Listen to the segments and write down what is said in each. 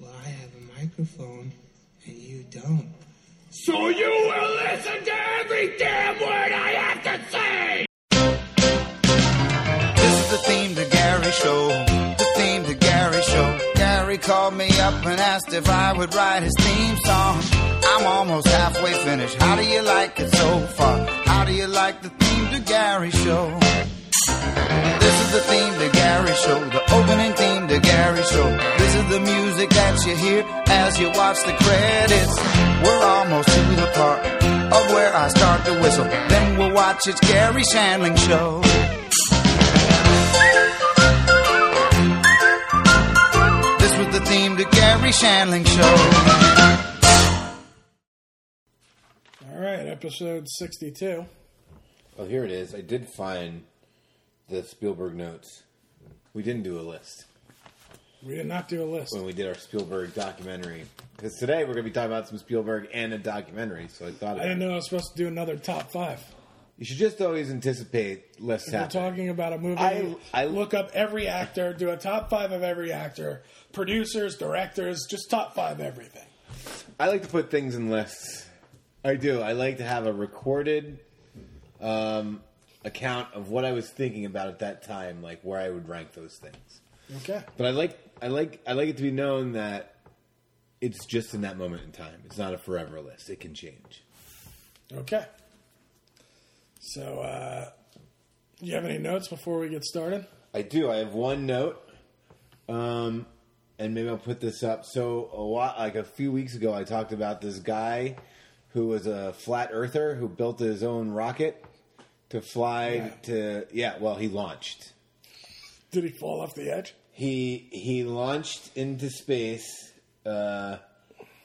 Well, I have a microphone and you don't. So you will listen to every damn word I have to say! This is the theme to Garry Show. The theme to Garry Show. Garry called me up and asked if I would write his theme song. I'm almost halfway finished. How do you like it so far? How do you like the theme to Garry Show? This is the theme to Garry Show. The opening theme to Garry Show. This is the music that you hear as you watch the credits. We're almost to the part of where I start to whistle. Then we'll watch it's Garry Shandling Show. This was the theme to Garry Shandling Show. All right, episode 62. Oh, here it is. I did find the Spielberg notes. We didn't do a list We did not do a list. when we did our Spielberg documentary. Because today we're going to be talking about some Spielberg and a documentary. So I thought I didn't know I was supposed to do another top five. you should just always anticipate less If we're happening. talking about a movie, I- I- look up every actor, do a top five of every actor, producers, directors, just top five everything. I like to put things in lists. I do. I like to have a recorded um, account of what I was thinking about at that time, like where I would rank those things. Okay. But I like I like I like it to be known that it's just in that moment in time. It's not a forever list. It can change. Okay. So, uh, you have any notes before we get started? I do. I have one note, um, and maybe I'll put this up. So a lot like a few weeks ago, I talked about this guy who was a flat earther who built his own rocket to fly Yeah. to. Yeah, well, he launched. Did he fall off the edge? He he launched into space. Uh,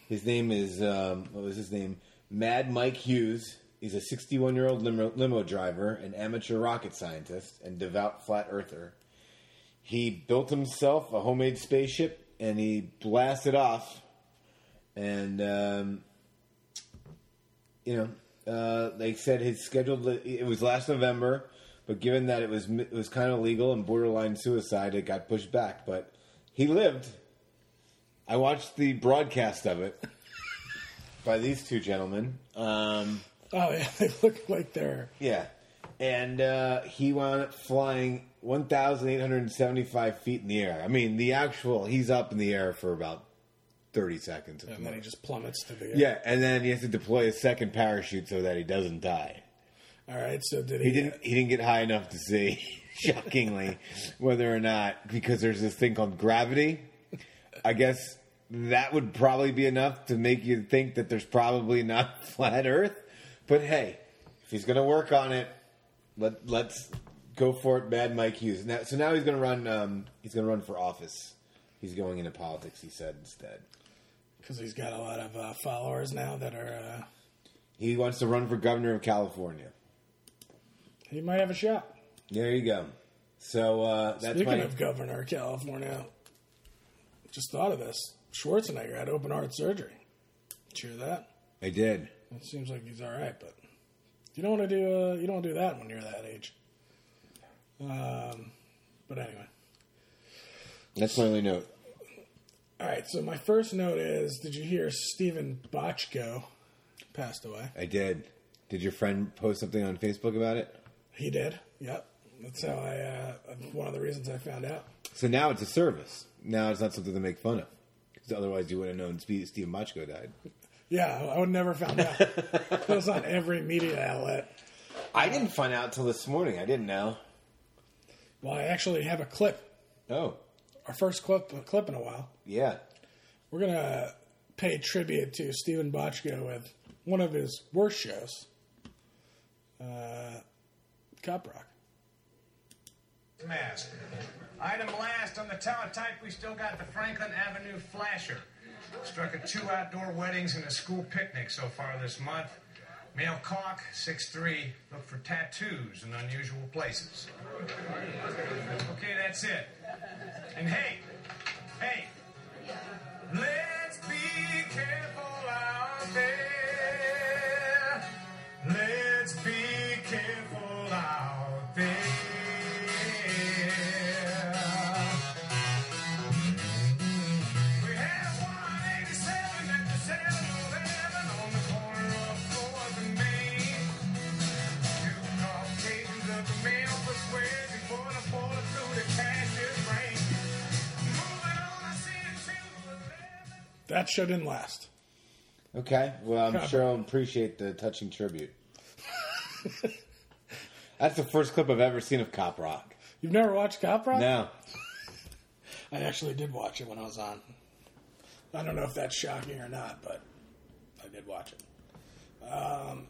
his name is um, what was his name? Mad Mike Hughes. He's a 61 year old limo, limo driver, an amateur rocket scientist, and devout flat earther. He built himself a homemade spaceship and he blasted off. And um, you know, uh, they said his scheduled. It was last November, but given that it was it was kind of legal and borderline suicide, it got pushed back. But he lived. I watched the broadcast of it by these two gentlemen. Um, Oh, yeah, they look like they're. yeah, and uh, he wound up flying 1,875 feet in the air. I mean, the actual he's up in the air for about 30 seconds. And then he just plummets to the. Yeah, and then he has to deploy a second parachute so that he doesn't die. All right. So did he? He didn't. He didn't get high enough to see, shockingly, whether or not because there's this thing called gravity. I guess that would probably be enough to make you think that there's probably not flat Earth. But hey, if he's going to work on it, let let's go for it. Mad Mike Hughes. Now, so now he's going to run. Um, he's going to run for office. He's going into politics. He said instead. Because he's got a lot of uh, followers now that are. Uh, He wants to run for governor of California. he might have a shot. There you go. So uh, that's Speaking my of governor of California, just thought of this. Schwarzenegger had open heart surgery. Did you hear that? I did. It seems like he's all right, but you don't want to do uh, you don't want to do that when you're that age. Um, but anyway, That's my only note. All right. So my first note is: Did you hear Steven Bochco passed away? I did. Did your friend post something on Facebook about it? He did. Yep. That's how I. Uh, one of the reasons I found out. So now it's a service. Now it's not something to make fun of. Because otherwise you would have known Steve Steve Machko died. Yeah, I would never found out. it was on every media outlet. I didn't find out till this morning. I didn't know. Well, I actually have a clip. Oh, Our first clip, clip in a while. yeah. We're gonna pay tribute to Steven Bochco with one of his worst shows, uh, Cop Rock. mask. Item last on the teletype, we still got the Franklin Avenue flasher. Struck at two outdoor weddings and a school picnic so far this month. Male cock, 6'3", look for tattoos in unusual places. Okay, that's it. And hey, hey, let's That show didn't last. Okay. Well, I'm sure I'll appreciate the touching tribute. That's the first clip I've ever seen of Cop Rock. You've never watched Cop Rock? No. I actually did watch it when I was on. I don't know if that's shocking or not, but I did watch it. Um,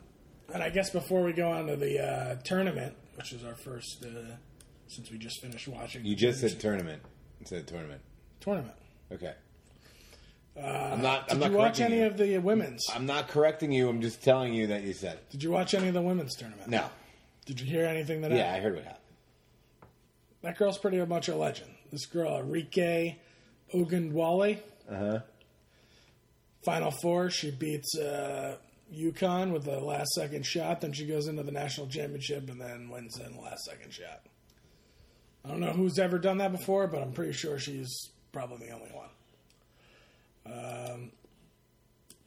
and I guess before we go on to the uh, tournament, which is our first, uh, since we just finished watching. You just said tournament instead of tournament. tournament. Okay. I'm not. I'm Did not you watch any you. of the women's? I'm not correcting you. I'm just telling you that you said it. Did you watch any of the women's tournament? No. Did you hear anything that? Yeah, I heard what happened. That girl's pretty much a legend. This girl, Arike Ogunbowale. Uh huh. Final four, she beats uh, UConn with the last second shot. Then she goes into the national championship and then wins in the last second shot. I don't know who's ever done that before, but I'm pretty sure she's probably the only one. Um,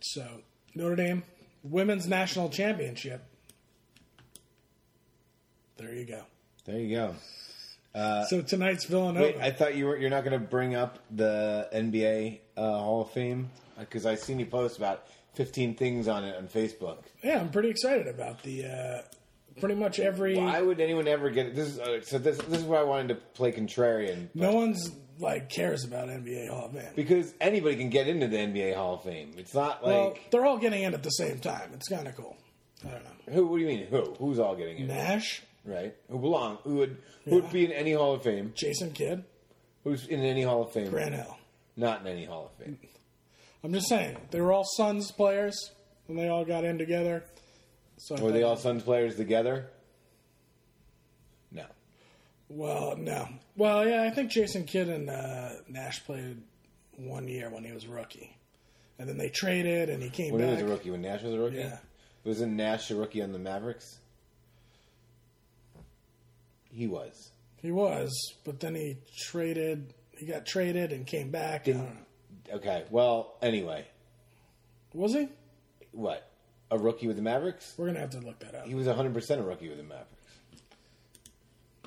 so, Notre Dame Women's National Championship. There you go. There you go. so tonight's Villanova. Wait, I thought you were. You're not going to bring up the NBA uh, Hall of Fame because I seen you post about 15 things on it on Facebook. yeah, I'm pretty excited about the. Uh, pretty much every. Why would anyone ever get this? Is, uh, so this this is why I wanted to play contrarian No one's like cares about NBA Hall of Fame. because anybody can get into the NBA Hall of Fame. It's not like well, they're all getting in at the same time. It's kind of cool. I don't know. who. What do you mean? Who? Who's all getting in? Nash, Right? Who belong? Who would who would be in any Hall of Fame? Jason Kidd, Who's in any Hall of Fame? Grant Hill. Not in any Hall of Fame. I'm just saying they were all Suns players, and they all got in together. So Were they all Suns players together? Well, no. Well, yeah, I think Jason Kidd and uh, Nash played one year when he was rookie, and then they traded, and he came When he back. was a rookie, when Nash was a rookie, Yeah. wasn't Nash a rookie on the Mavericks? He was. He was, but then he traded. He got traded and came back. Know. Okay. Well, anyway, Was he? what? A rookie with the Mavericks? We're gonna have to look that up. He was 100% a rookie with the Mavericks.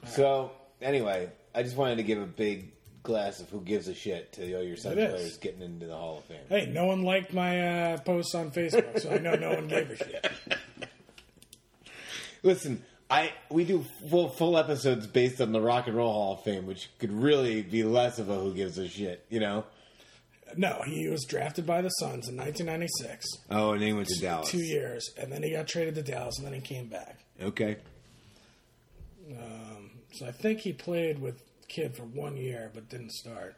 So, anyway, I just wanted to give a big glass of who gives a shit to all your It is. players getting into the Hall of Fame. Hey, no one liked my uh, posts on Facebook, so I know no one gave a shit. Listen, I we do full full episodes based on the Rock and Roll Hall of Fame, which could really be less of a who gives a shit, you know? No, he was drafted by the Suns in 1996, Oh, and then he went to Dallas. two years, and then he got traded to Dallas, and then he came back. Okay. So I think he played with Kidd for one year, but didn't start.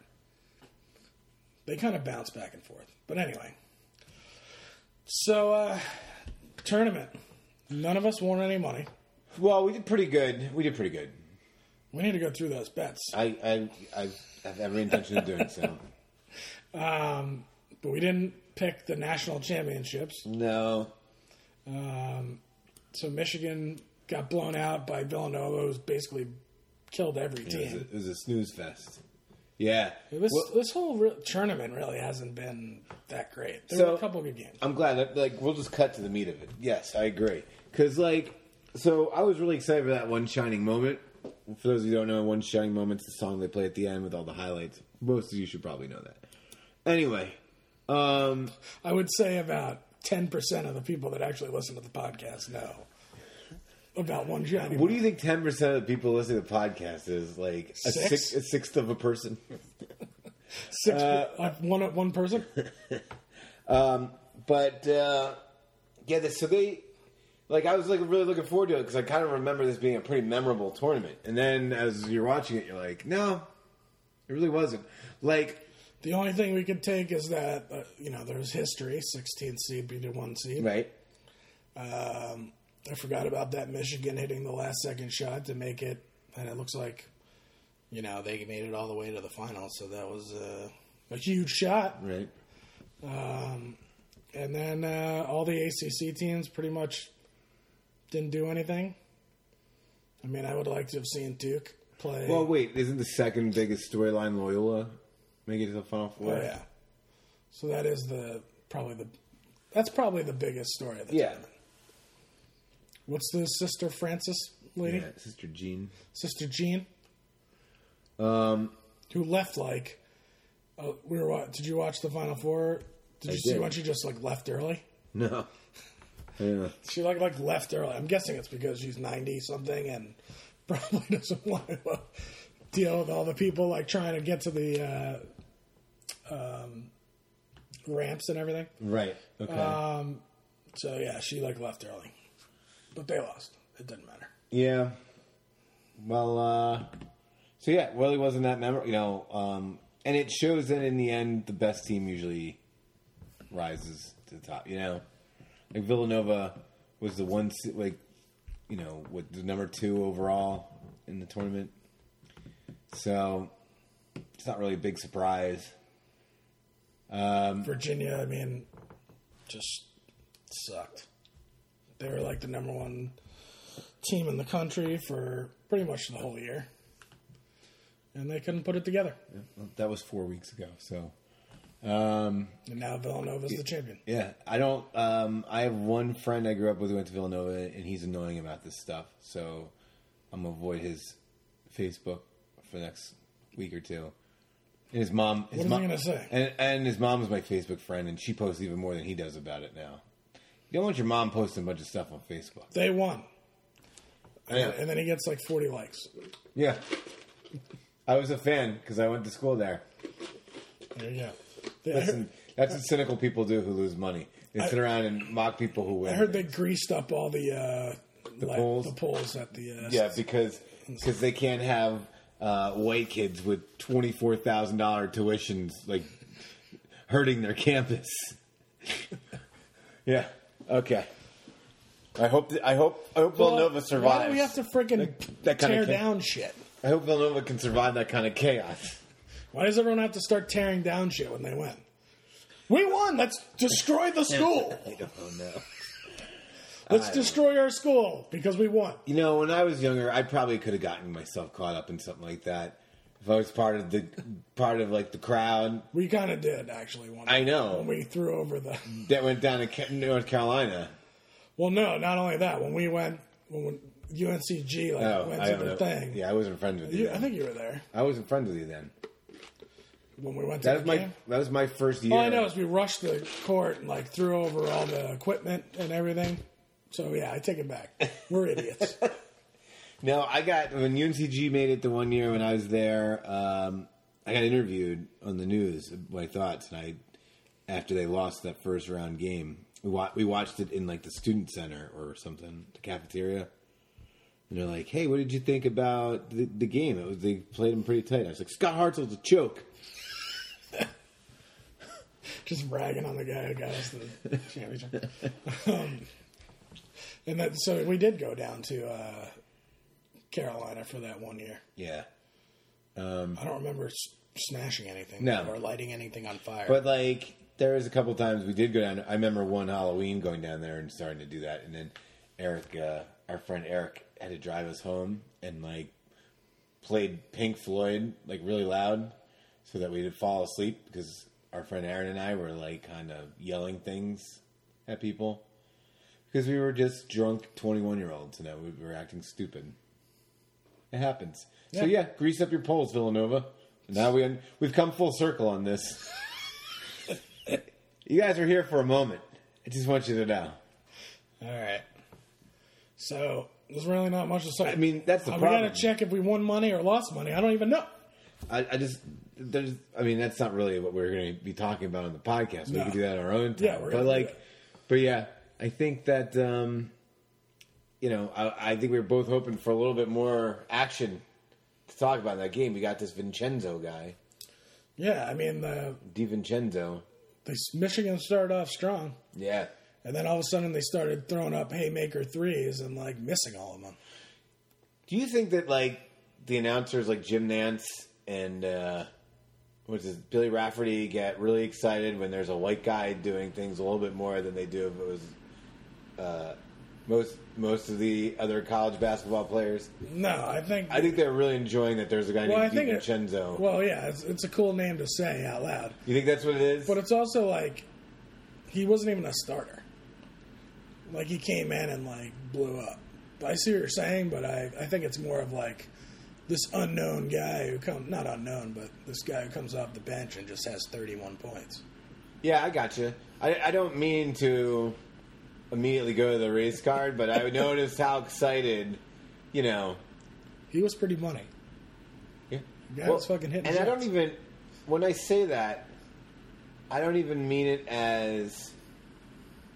They kind of bounce back and forth, but anyway. So uh, tournament. None of us won any money. Well, we did pretty good. We did pretty good. We need to go through those bets. I I, I have every intention of doing so. Um, but we didn't pick the national championships. No. So Michigan got blown out by Villanova, who's basically killed every It was, a, team. it was a snooze fest. Yeah. This Well, this whole re- tournament really hasn't been that great. There So- were a couple good games. I'm glad that like we'll just cut to the meat of it. Yes, I agree. Because like, so I was really excited for that one shining moment. For those of you who don't know, one shining moment's the song they play at the end with all the highlights. Most of you should probably know that. Anyway, um, I would say about ten percent of the people that actually listen to the podcast know about one shiny. what do you think? Ten percent of the people listening to the podcast is like a, Six? six, a sixth of a person. Six uh, one one person. Um, but uh, yeah, this, so they like I was like really looking forward to it because I kind of remember this being a pretty memorable tournament. And then as you're watching it, you're like, no, it really wasn't. Like, The only thing we could take is that uh, you know there's history. 16th seed beat a one seed. right? Um, I forgot about that Michigan hitting the last second shot to make it, and it looks like you know they made it all the way to the final. So that was uh, a huge shot. Right. And then uh, all the ACC teams pretty much didn't do anything. I mean, I would like to have seen Duke play. Well, wait, isn't the second biggest storyline Loyola make it to the final four? Oh yeah. So that is the probably the that's probably the biggest story of the Yeah. tournament. What's the sister Francis lady? Yeah, Sister Jean. Sister Jean, Um, who left like uh, we were. wa- Did you watch the Final Four Did I you see did. when she just like left early? No. Yeah. She like like left early. I'm guessing it's because she's 90 something and probably doesn't want to uh, deal with all the people like trying to get to the uh, um, ramps and everything. Right. Okay. Um, So yeah, she like left early, but they lost. It didn't matter. yeah. Well, uh, so yeah, really wasn't that memorable, you know. Um, and it shows that in the end, the best team usually rises to the top. You know, like Villanova was the one, like, you know, with the number two overall in the tournament. So it's not really a big surprise. Virginia, I mean, just sucked. They were like the number one team in the country for pretty much the whole year, and they couldn't put it together. That was four weeks ago. So um, And now Villanova's the champion. Yeah, I don't. Um, I have one friend I grew up with who went to Villanova, and he's annoying about this stuff. So I'm gonna avoid his Facebook for the next week or two. And his mom, his What is he mom, gonna say? And, and his mom is my Facebook friend, and she posts even more than he does about it now. You don't want your mom posting a bunch of stuff on Facebook. They won, Yeah, and then he gets like 40 likes. yeah. I was a fan because I went to school there. There you go. Yeah, Listen, that's what cynical people do who lose money. They sit around and mock people who win. I heard they greased up all the uh, The like, polls? the polls at the uh, Yeah, because because they can't have uh, white kids with twenty four thousand dollar tuitions like hurting their campus. yeah. Okay. I hope th- I hope I hope Well, Villanova survives. Why do we have to freaking that kinda tear ca- down shit? I hope Villanova can survive that kind of chaos. Why does everyone have to start tearing down shit when they win? We won. Let's destroy the school. Oh no. Let's destroy our school because we won. You know, when I was younger, I probably could have gotten myself caught up in something like that. If I was part of the part of like the crowd We kind of did actually. One I know. when we threw over the. that went down to North Carolina. Well, no, not only that. When we went, when UNCG like Oh, went I to the know. thing. Yeah, I wasn't friends with you. You. I think you were there I wasn't friends with you then. when we went to That the was my that was my first year. All I know is we rushed the court and like threw over all the equipment and everything. So yeah, I take it back. We're idiots. No, I got when UNCG made it the one year when I was there. Um, I got interviewed on the news. My thoughts, and I after they lost that first round game, we wa- we watched it in like the student center or something, the cafeteria. And they're like, "Hey, what did you think about the, the game? It was they played them pretty tight." I was like, "Scott Hartzell's a choke." Just bragging on the guy who got us the championship. um, and that, so we did go down to uh, Carolina for that one year. Yeah, I don't remember s- smashing anything No. or lighting anything on fire. But like there was a couple times we did go down. I remember one Halloween going down there and starting to do that, and then Eric, uh, our friend Eric, had to drive us home and like played Pink Floyd like really loud so that we'd fall asleep because our friend Aaron and I were like kind of yelling things at people because we were just drunk twenty one year olds and that we were acting stupid. It happens. So Yeah. grease up your poles, Villanova. Now we we've come full circle on this. you guys are here for a moment. I just want you to know. All right. So there's really not much to say. I mean, that's the Uh, We problem. got to check if we won money or lost money. I don't even know. I, I just there's. I mean, that's not really what we're going to be talking about on the podcast. We No. can do that on our own time. Yeah, we're but gonna do like, that. but yeah, I think that um, you know, I, I think we were both hoping for a little bit more action to talk about in that game. We got this Vincenzo guy, Yeah, I mean, the, DiVincenzo. the Michigan started off strong, Yeah, and then all of a sudden they started throwing up haymaker threes and like missing all of them. Do you think that like the announcers like Jim Nantz and uh what's his Billy Raftery get really excited when there's a white guy doing things a little bit more than they do if it was uh most most of the other college basketball players? No, I think. I think they're really enjoying that there's a guy well, named DiVincenzo. Well, yeah, it's, it's a cool name to say out loud, you think that's what it is? but it's also like he wasn't even a starter. Like he came in and like blew up. I see what you're saying, but I, I think it's more of like this unknown guy who come not unknown, but this guy who comes off the bench and just has 31 points. Yeah, I got you. I, I don't mean to immediately go to the race card, but I noticed how excited, you know. He was pretty money. Yeah, Guy was fucking hitting And I don't even when I say that, I don't even mean it as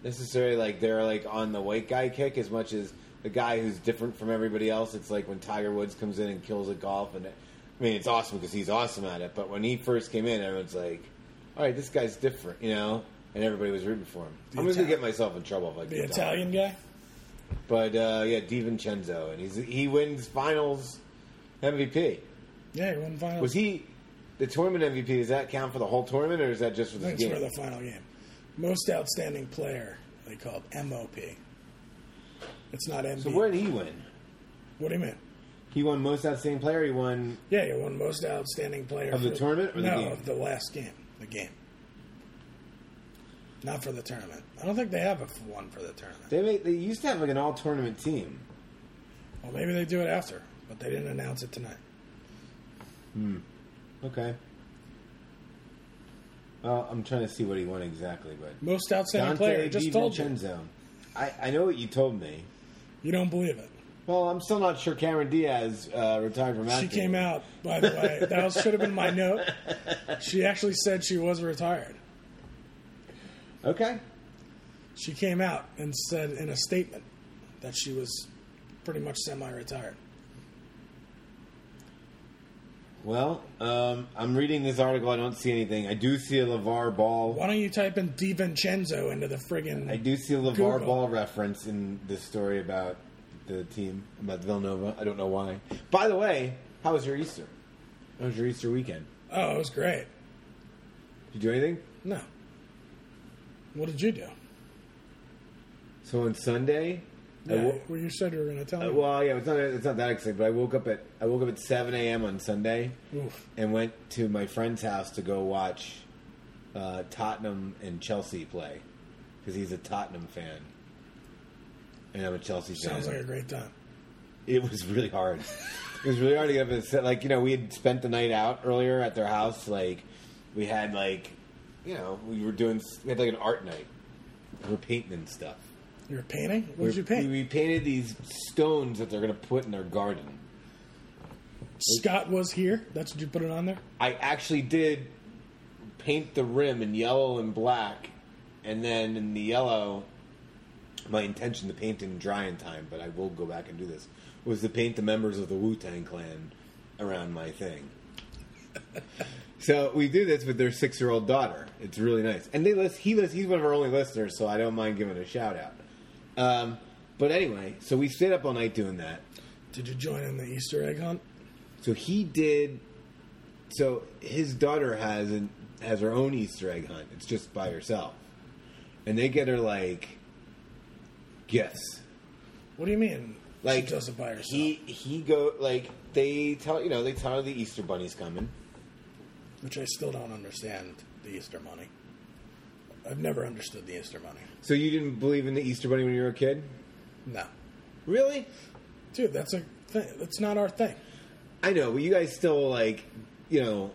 necessarily like they're like on the white guy kick as much as the guy who's different from everybody else. It's like when Tiger Woods comes in and kills at golf, and I mean it's awesome because he's awesome at it. But when he first came in, everyone's like, "All right, this guy's different," you know. And everybody was rooting for him. The I'm gonna get myself in trouble if I The keep talking. Italian guy. But uh, yeah, DiVincenzo, and he's he wins finals MVP. Yeah, he won finals. Was he the tournament MVP? Does that count for the whole tournament, or is that just for the game? for the final game. Most outstanding player. They call it MOP. It's not MVP. so where did he win? what do you mean? He won most outstanding player. He won. Yeah, he won most outstanding player Of the for- tournament or the no, game? of the last game. The game. Not for the tournament. I don't think they have a one for the tournament. They make, they used to have like an all tournament team. Well, maybe they do it after, but they didn't announce it tonight. Hmm. Okay. Well, I'm trying to see what he won exactly, but Most outstanding Donte player. Just told you. I, I know what you told me. You don't believe it. Well, I'm still not sure Cameron Diaz uh, retired from She came out, by the way. That was- should have been my note. She actually said she was retired. Okay. She came out and said in a statement that she was pretty much semi-retired. Well, um, I'm reading this article. I don't see anything. I do see a LeVar Ball. Why don't you type in DiVincenzo into the friggin' I do see a LeVar Google. Ball reference in this story about the team, about Villanova. I don't know why. By the way, how was your Easter? How was your Easter weekend? Oh, it was great. Did you do anything? No. What did you do? So on Sunday, I Yeah, wo- well, you said you were going to tell uh, me. well, yeah, it's not it's not that exciting, but I woke up at I woke up at 7 a.m. on Sunday Oof. and went to my friend's house to go watch uh, Tottenham and Chelsea play because he's a Tottenham fan, and I'm a Chelsea fan. Sounds like a great time. It was really hard. it was really hard to get up and sit. Like you know, we had spent the night out earlier at their house. Like we had like you know we were doing we had like an art night. We were painting and stuff. You were painting? What We- did you paint? We, painted these stones that they're going to put in their garden. Scott was here. That's what you put it on there. I actually did paint the rim in yellow and black, and then in the yellow, my intention to paint in dry in time, but I will go back and do this, was to paint the members of the Wu Tang Clan around my thing. So we do this with their six year old daughter. It's really nice, and they list. He list. He's one of our only listeners, so I don't mind giving a shout out. Um, but anyway, so we stayed up all night doing that. Did you join in the Easter egg hunt? So he did. So his daughter has an, has her own Easter egg hunt. It's just by herself, and they get her like gifts. What do you mean? Like she does it by herself. He he go like they tell you know they tell her the Easter bunny's coming. Which I still don't understand the Easter money. I've never understood the Easter money. So you didn't believe in the Easter bunny when you were a kid? No, Really? dude, that's a thing. That's not our thing. I know, but you guys still like you know.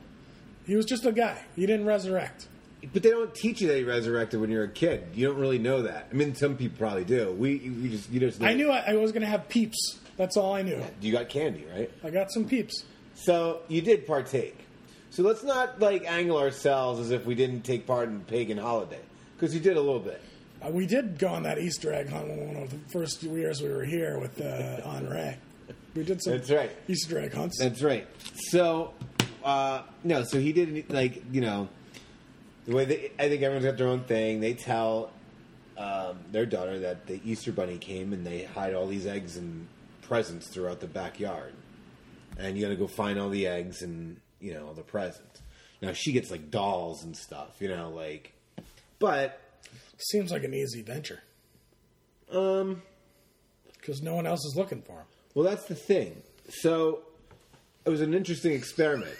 He was just a guy. He didn't resurrect. But they don't teach you that he resurrected when you're a kid. You don't really know that. I mean, some people probably do. We, we just, you just. I knew I, I was going to have peeps. That's all I knew. You got candy, right? I got some peeps. So you did partake. So let's not like angle ourselves as if we didn't take part in pagan holiday because you did a little bit. Uh, we did go on that Easter egg hunt one of the first years we were here with uh, Henri. We did some That's right. Easter egg hunts. That's right. So uh, no, so he didn't like you know the way they, I think everyone's got their own thing. They tell um, their daughter that the Easter bunny came and they hide all these eggs and presents throughout the backyard, and you got to go find all the eggs and you know the presents. Now she gets like dolls and stuff, you know, like, but Seems like an easy venture um. because no one else is looking for him. Well, that's the thing. So it was an interesting experiment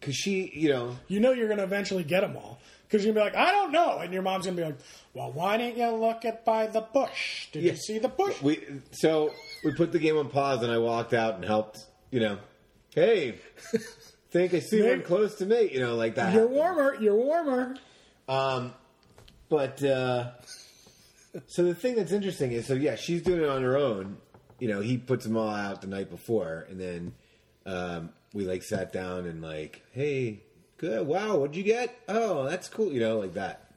because she, you know, You know you're going to eventually get them all because you're going to be like, I don't know. And your mom's going to be like, well, why didn't you look at by the bush? Did Yeah. you see the bush? we so we put the game on pause and I walked out and helped. You know, hey, think I see one close to me. You know, like that. You're happened. warmer. You're warmer. Um, but uh, so the thing that's interesting is, so yeah, she's doing it on her own. You know, he puts them all out the night before, and then um, we like sat down and like, hey, good, wow, what'd you get? Oh, that's cool, you know, like that.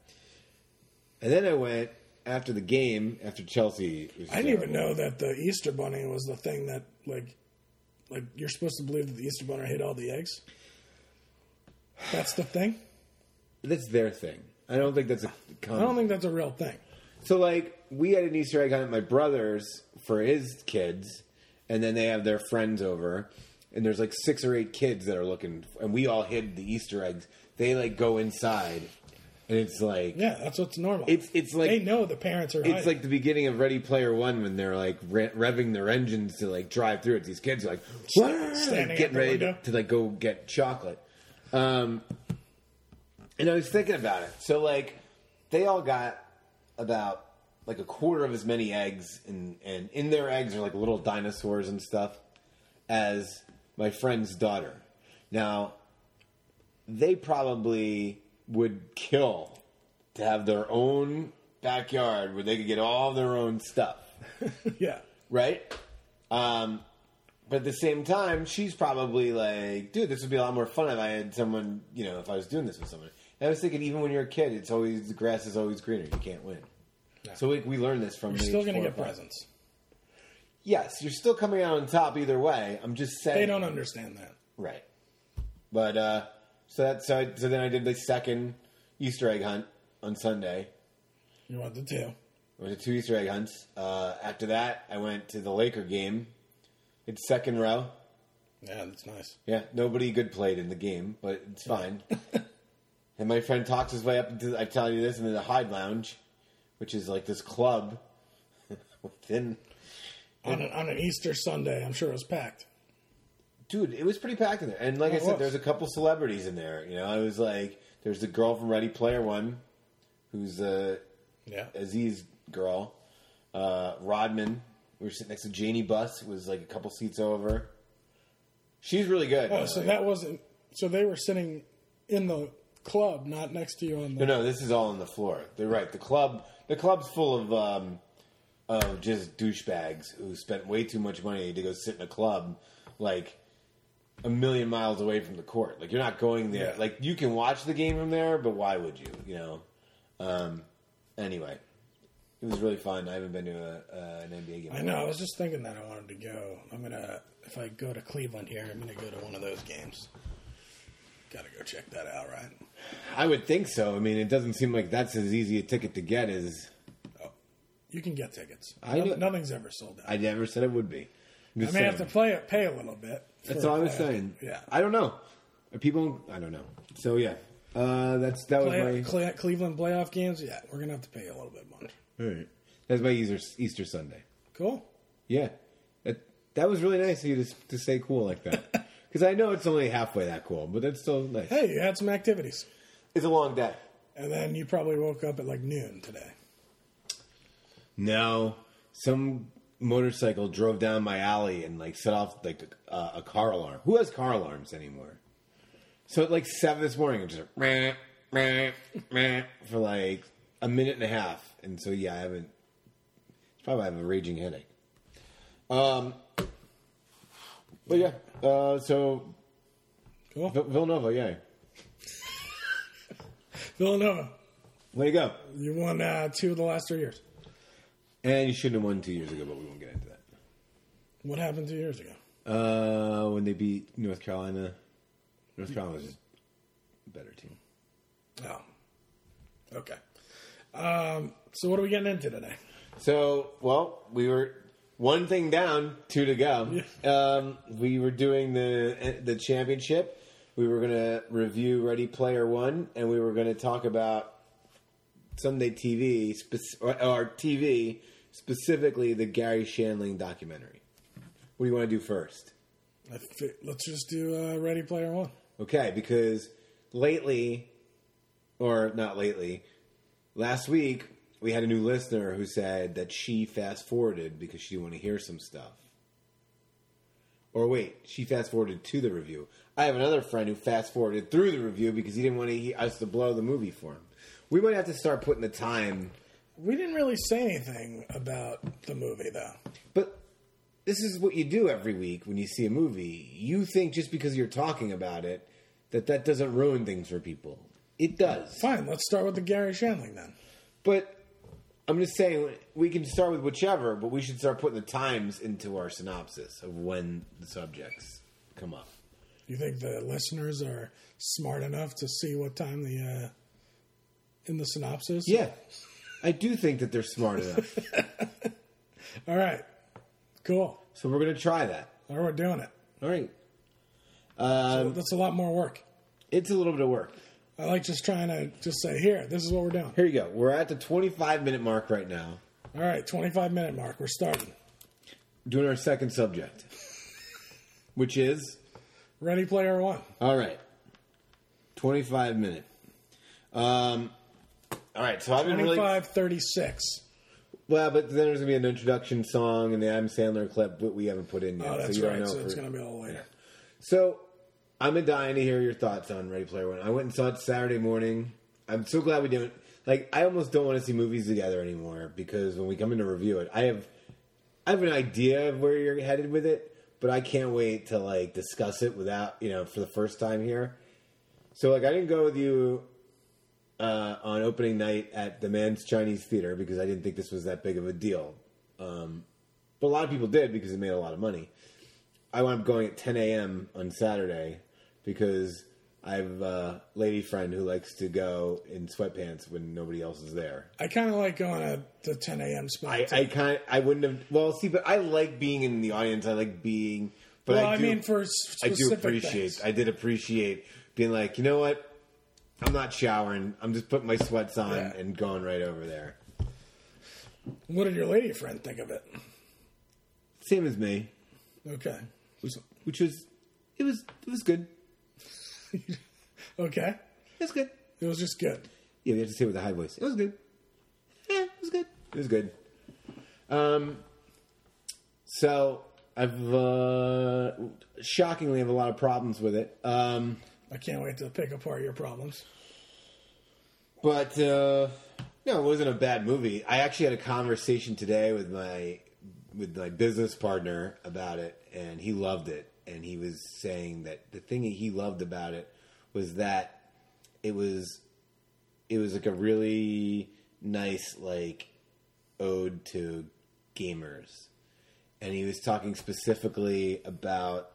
And then I went after the game, after Chelsea. Was I didn't even know that the Easter Bunny was the thing that like like you're supposed to believe that the Easter Bunny hid all the eggs. That's the thing. that's their thing. I don't think that's a. I don't think that's a real thing. So like we had an Easter egg hunt at my brother's for his kids, and then they have their friends over, and there's like six or eight kids that are looking, and we all hid the Easter eggs. They like go inside, and it's like Yeah, that's what's normal. It's it's like they know the parents are. it's hiding. like the beginning of Ready Player One when they're like re- revving their engines to like drive through it. These kids are like, getting ready to, to like go get chocolate. Um, and I was thinking about it. So like, they all got about like a quarter of as many eggs, and and in their eggs are like little dinosaurs and stuff, as my friend's daughter. Now, they probably would kill to have their own backyard where they could get all their own stuff, yeah. right? Um, but at the same time, she's probably like, dude, this would be a lot more fun if I had someone, you know, if I was doing this with someone. And I was thinking, even when you're a kid, it's always the grass is always greener. You can't win. So we, we learned this from. You're still going to get presents. Yes, you're still coming out on top either way. I'm just saying. They don't understand that. Right. But uh, so that so, I, so then I did the second Easter egg hunt on Sunday. You want the two. I went to two Easter egg hunts. Uh, after that, I went to the Laker game. It's second row. Yeah, that's nice. Yeah, nobody good played in the game, but it's fine. and my friend talks his way up into I tell you this into the Hyde Lounge, which is like this club within. On an, on an Easter Sunday, I'm sure it was packed. Dude, it was pretty packed in there. And like Oh, I said, there's a couple celebrities in there. You know, I was like, there's the girl from Ready Player One, who's uh, Yeah. Aziz girl. Uh, Rodman. We were sitting next to Jeanie Buss, who was like a couple seats over. She's really good. Oh, so that wasn't. So they were sitting in the club, not next to you on the. No, no, this is all on the floor. They're right. The club, the club's full of um, of just douchebags who spent way too much money to go sit in a club, like a million miles away from the court. Like you're not going there. Yeah. Like you can watch the game from there, but why would you? You know. Um, anyway, it was really fun. I haven't been to a, uh, an NBA game. I know. I was just thinking that I wanted to go. I'm gonna. If I go to Cleveland here, I'm gonna go to one of those games. Got to go check that out, right? I would think so. I mean, it doesn't seem like that's as easy a ticket to get as You can get tickets. I know- nothing's ever sold out. I never said it would be. I may have to play it, pay a little bit. That's all I was saying. Yeah. I don't know. Are People, I don't know. So yeah, uh, that's that was my Cle- Cleveland playoff games. Yeah, we're gonna have to pay a little bit more. all right. That's my Easter Easter Sunday. Cool. Yeah, that that was really nice of you to to say cool like that. Because I know it's only halfway that cool, but that's still nice. Hey, you had some activities, It's a long day. and then you probably woke up at like noon today. No, some motorcycle drove down my alley and like set off like a, a car alarm. Who has car alarms anymore? So at like seven this morning, it just meh, meh, meh, for like a minute and a half, and so yeah, I haven't. Probably have a raging headache. Um, but yeah, uh, so Cool. V- Villanova, yeah. Villanova, Way you go! you won uh, two of the last three years. And you shouldn't have won two years ago, but we won't get into that. What happened two years ago? Uh, when they beat North Carolina, North Carolina was just a better team. Oh, okay. Um, so what are we getting into today? So, well, we were one thing down, two to go. Um, we were doing the the championship. We were going to review Ready Player One, and we were going to talk about Sunday TV or, or TV specifically the Garry Shandling documentary. What do you want to do first? Let's just do uh, Ready Player One. Okay, because lately, or not lately, last week we had a new listener who said that she fast forwarded because she didn't want to hear some stuff. Or wait, she fast forwarded to the review. I have another friend who fast forwarded through the review because he didn't want to, he, us to blow the movie for him. We might have to start putting the time. We didn't really say anything about the movie, though. But this is what you do every week when you see a movie. You think just because you're talking about it that that doesn't ruin things for people. It does. Fine, let's start with the Garry Shandling then. But I'm just saying we can start with whichever, but we should start putting the times into our synopsis of when the subjects come up. You think the listeners are smart enough to see what time the uh, in the synopsis? Yeah. I do think that they're smart enough. All right. Cool. so we're going to try that. All right, we're doing it. All right. So that's a lot more work. It's a little bit of work. I like just trying to just say, here, this is what we're doing. Here you go. We're at the 25 minute mark right now, All right, 25 minute mark. We're starting. doing our second subject, which is Ready Player One. all right, 25 minute. Um, all right, so I've been really 25 36. well, but then there's gonna be an introduction song and the Adam Sandler clip that we haven't put in yet, Oh, that's so you right. don't know. So if it's going to be a little later. So I'm dying to hear your thoughts on Ready Player One. I went and saw it Saturday morning. I'm so glad we didn't. Like, I almost don't want to see movies together anymore because when we come in to review it, I have, I have an idea of where you're headed with it, but I can't wait to like discuss it without you know for the first time here. So like, I didn't go with you uh, on opening night at the Mann's Chinese Theater because I didn't think this was that big of a deal. Um, but a lot of people did because it made a lot of money. I wound up going at 10 a.m. on Saturday because I have a lady friend who likes to go in sweatpants when nobody else is there. I kind of like going at the 10 a.m. spot. I. I kind I wouldn't have. Well, see, but I like being in the audience. I like being. But well, I, I, do, mean, for I do appreciate. things. I did appreciate being like, you know what? I'm not showering. I'm just putting my sweats on Yeah. and going right over there. What did your lady friend think of it? Same as me, Okay. which, which was it was it was good. Okay. It was good. It was just good. Yeah, we have to say it with a high voice. It was good. Yeah, it was good. It was good. Um, so I've uh, shockingly have a lot of problems with it. Um, I can't wait to pick apart your problems. but uh, no, it wasn't a bad movie. I actually had a conversation today with my with my business partner about it, and he loved it. And he was saying that the thing that he loved about it was that it was it was like a really nice like ode to gamers and he was talking specifically about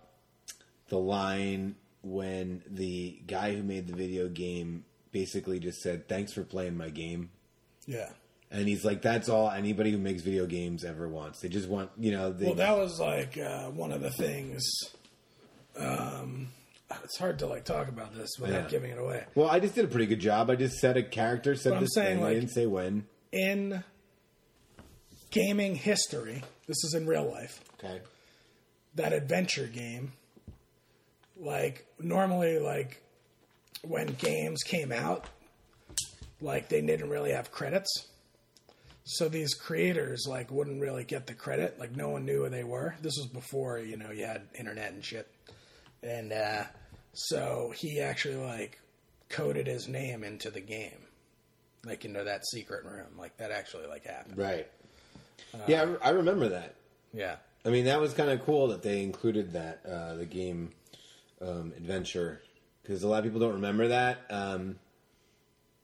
the line when the guy who made the video game basically just said thanks for playing my game Yeah. and he's like that's all anybody who makes video games ever wants they just want you know they, Well, that was like uh, one of the things. Um, it's hard to like talk about this without Yeah. giving it away. well i just did a pretty good job i just said a character said But this saying, thing i didn't say when In gaming history, this is in real life. okay that adventure game like normally like when games came out like they didn't really have credits. So these creators like wouldn't really get the credit. Like no one knew who they were. This was before you know you had internet and shit. And uh so he actually like coded his name into the game. Like into that secret room. Like that actually like happened. Right. Yeah I, I remember that. Yeah. I mean, that was kind of cool that they included that uh, the game um, adventure because a lot of people don't remember that. Um,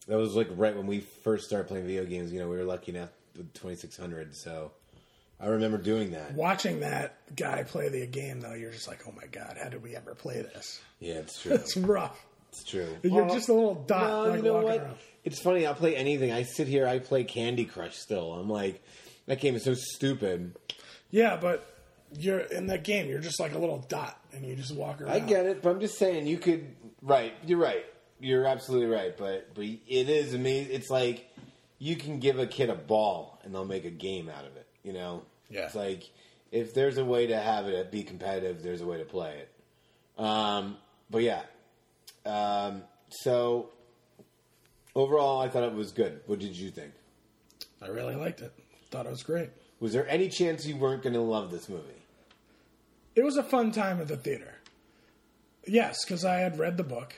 that was like right when we first started playing video games. You know, we were lucky enough with 2600, so I remember doing that. watching that guy play the game though you're just like oh my god how did we ever play this Yeah, it's true. it's rough it's true. You're just a little dot, No, like, you know what? around. It's funny. I'll play anything. I sit here. I play Candy Crush still. I'm like, that game is so stupid. yeah but you're in that game you're just like a little dot and you just walk around I get it, but I'm just saying you could. Right, you're right. You're absolutely right. But but it is amazing. It's like you can give a kid a ball and they'll make a game out of it. You know. Yeah. It's like if there's a way to have it be competitive, there's a way to play it. Um, but yeah. Um, so overall, I thought it was good. What did you think? I really liked it thought it was great Was there any chance you weren't going to love this movie? It was a fun time at the theater yes because i had read the book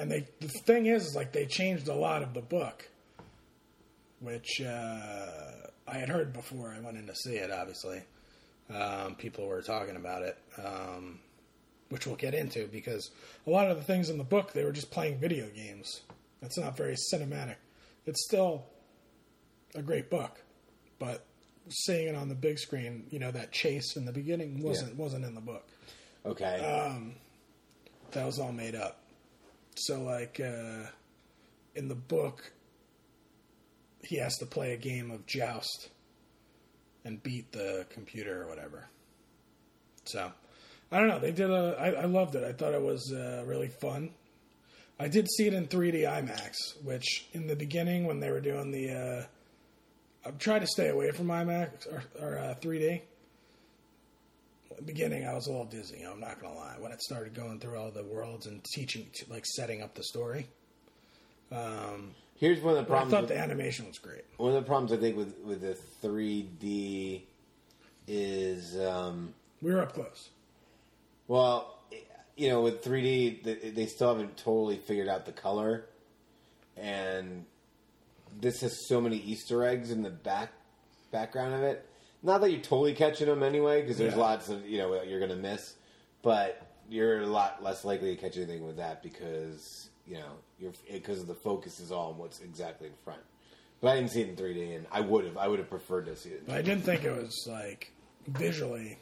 and they the thing is, is like they changed a lot of the book, which uh, I had heard before I went in to see it. Obviously, um, people were talking about it, um, which we'll get into because a lot of the things in the book they were just playing video games. That's not very cinematic. It's still a great book, but seeing it on the big screen, you know, that chase in the beginning wasn't wasn't in the book Okay. Uh, that was all made up. So, like, uh, in the book, he has to play a game of joust and beat the computer or whatever. So, I don't know. They did a. I, I loved it. I thought it was uh, really fun. I did see it in 3D IMAX, which in the beginning when they were doing the. Uh, I've tried to stay away from IMAX or, or uh, 3D beginning, I was a little dizzy. I'm not gonna lie. When it started going through all the worlds and teaching, like setting up the story, Here's one of the but I problems. thought with- the animation was great. one of the problems I think with with the 3D is um, We were up close. well, you know, with 3D they, they still haven't totally figured out the color, and this has so many Easter eggs in the back background of it. Not that you're totally catching them anyway, because there's Yeah. lots of you know you're gonna miss, but you're a lot less likely to catch anything with that because you know you're because the focus is all on what's exactly in front. But I didn't see it in 3D, and I would have I would have preferred to see it. But I didn't think it was like visually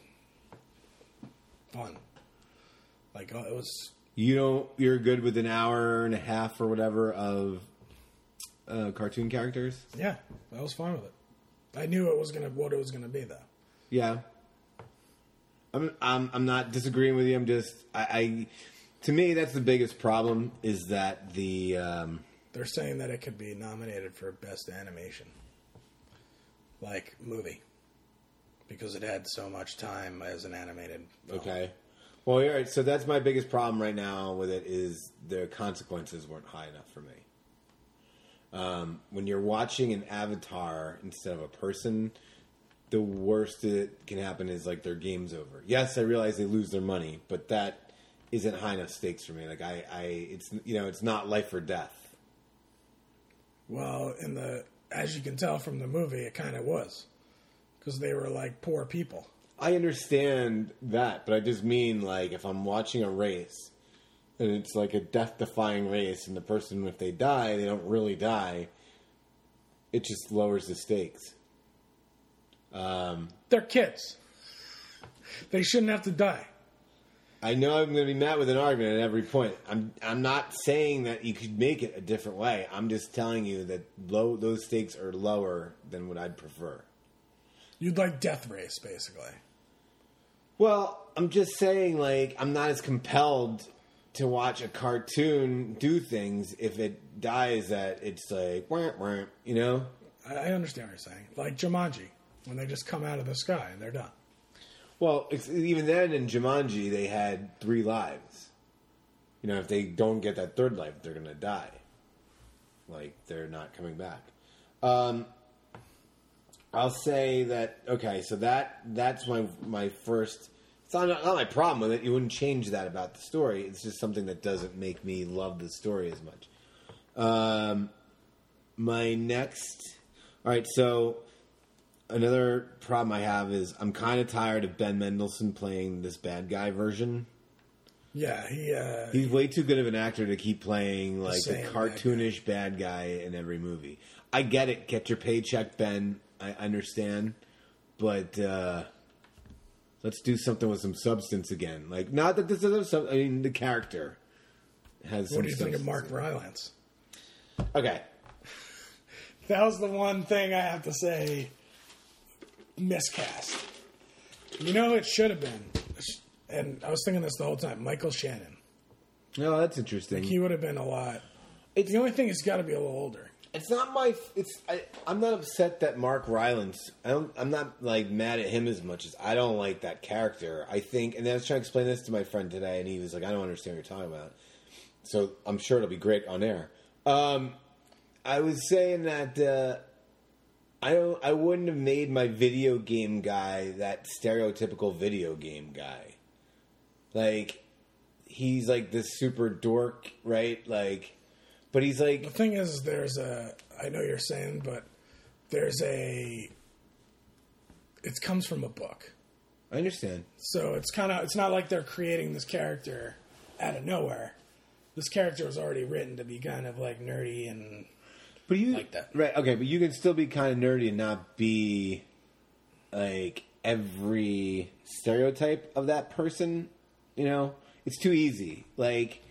fun. Like oh, it was. You don't. You're good with an hour and a half or whatever of uh, cartoon characters. Yeah, I was fine with it. I knew it was gonna what it was gonna be though. Yeah. I'm. I'm. I'm not disagreeing with you. I'm just. I. I to me, that's the biggest problem is that the. Um, They're saying that it could be nominated for best animation, like movie, because it had so much time as an animated. film. okay. Well, all right. So that's my biggest problem right now with it is the consequences weren't high enough for me. Um, when you're watching an avatar instead of a person, the worst that can happen is like their game's over. Yes, I realize they lose their money, but that isn't high enough stakes for me. Like I, I it's you know, it's not life or death. Well, in the as you can tell from the movie, it kind of was because they were like poor people. I understand that, but I just mean like if I'm watching a race and it's like a death-defying race, and the person, if they die, they don't really die. It just lowers the stakes. Um, They're kids. They shouldn't have to die. I know I'm going to be met with an argument at every point. I'm I'm not saying that you could make it a different way. I'm just telling you that low those stakes are lower than what I'd prefer. You'd like Death Race, basically. Well, I'm just saying like I'm not as compelled to watch a cartoon do things if it dies that it's like wah, wah, you know. I, I understand what you're saying. Like Jumanji, when they just come out of the sky and they're done. Well, it's, even then in Jumanji they had three lives. You know, if they don't get that third life, they're gonna die. Like they're not coming back. Um, I'll say that okay. So that that's my my first. It's not, not my problem with it. You wouldn't change that about the story. It's just something that doesn't make me love the story as much. Um, my next. All right, so another problem I have is I'm kind of tired of Ben Mendelsohn playing this bad guy version. Yeah, he. Uh, He's way too good of an actor to keep playing like Same the bad cartoonish bad guy in every movie. I get it. Get your paycheck, Ben. I understand, but uh, let's do something with some substance again. Like, not that this is some. I mean, the character has. some what do you think of. Mark Rylance? Okay, That was the one thing I have to say miscast. You know, it should have been, and I was thinking this the whole time. Michael Shannon. no, that's interesting. He would have been a lot. It's- the only thing is, got to be a little older. It's not my. It's. I, I'm not upset that Mark Rylance. I don't. I'm not like mad at him as much as I don't like that character. I think, and I was trying to explain this to my friend today, and he was like, "I don't understand what you're talking about." So I'm sure it'll be great on air. Um, I was saying that uh, I don't. I wouldn't have made my video game guy that stereotypical video game guy. Like he's like this super dork, right? Like, but he's like The thing is, there's a. I know you're saying, but there's a. It comes from a book, I understand. so it's kind of. It's not like they're creating this character out of nowhere. This character was already written to be kind of like nerdy and But you Like that. right? Okay, but you can still be kind of nerdy and not be like every stereotype of that person. You know, it's too easy. Like,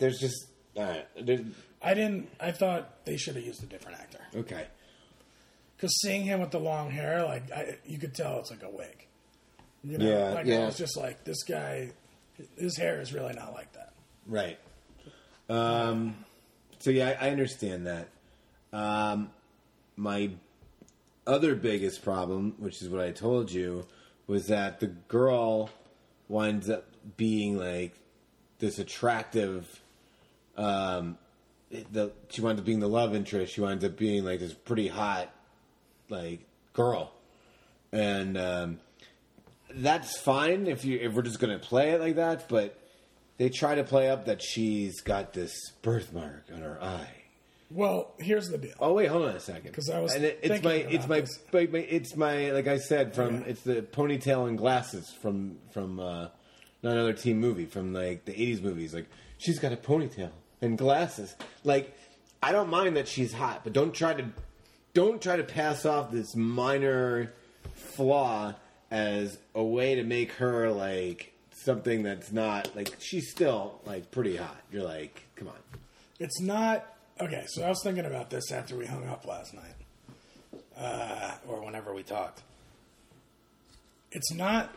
there's just right. There's, I didn't. I thought they should have used a different actor okay. because seeing him with the long hair, like I, you could tell it's like a wig. You know, Yeah, like yeah. I was just like, this guy, his hair is really not like that. Right. Um, so yeah, I, I understand that. Um, my other biggest problem, which is what I told you, was that the girl winds up being like this attractive. Um, the she winds up being the love interest. She winds up being like this pretty hot, like girl, and um, that's fine if you if we're just gonna play it like that. But they try to play up that she's got this birthmark on her eye. Well, here's the deal. Oh wait, hold on a second. 'Cause I was and it, it's my it's my, my, my it's my like I said from Yeah. it's the ponytail and glasses from from uh, not another teen movie from like the eighties movies. Like she's got a ponytail and glasses. Like I don't mind that she's hot, but don't try to don't try to pass off this minor flaw as a way to make her like something that's not like she's still like pretty hot. You're like, come on. It's not okay. So I was thinking about this after we hung up last night, uh, or whenever we talked. It's not.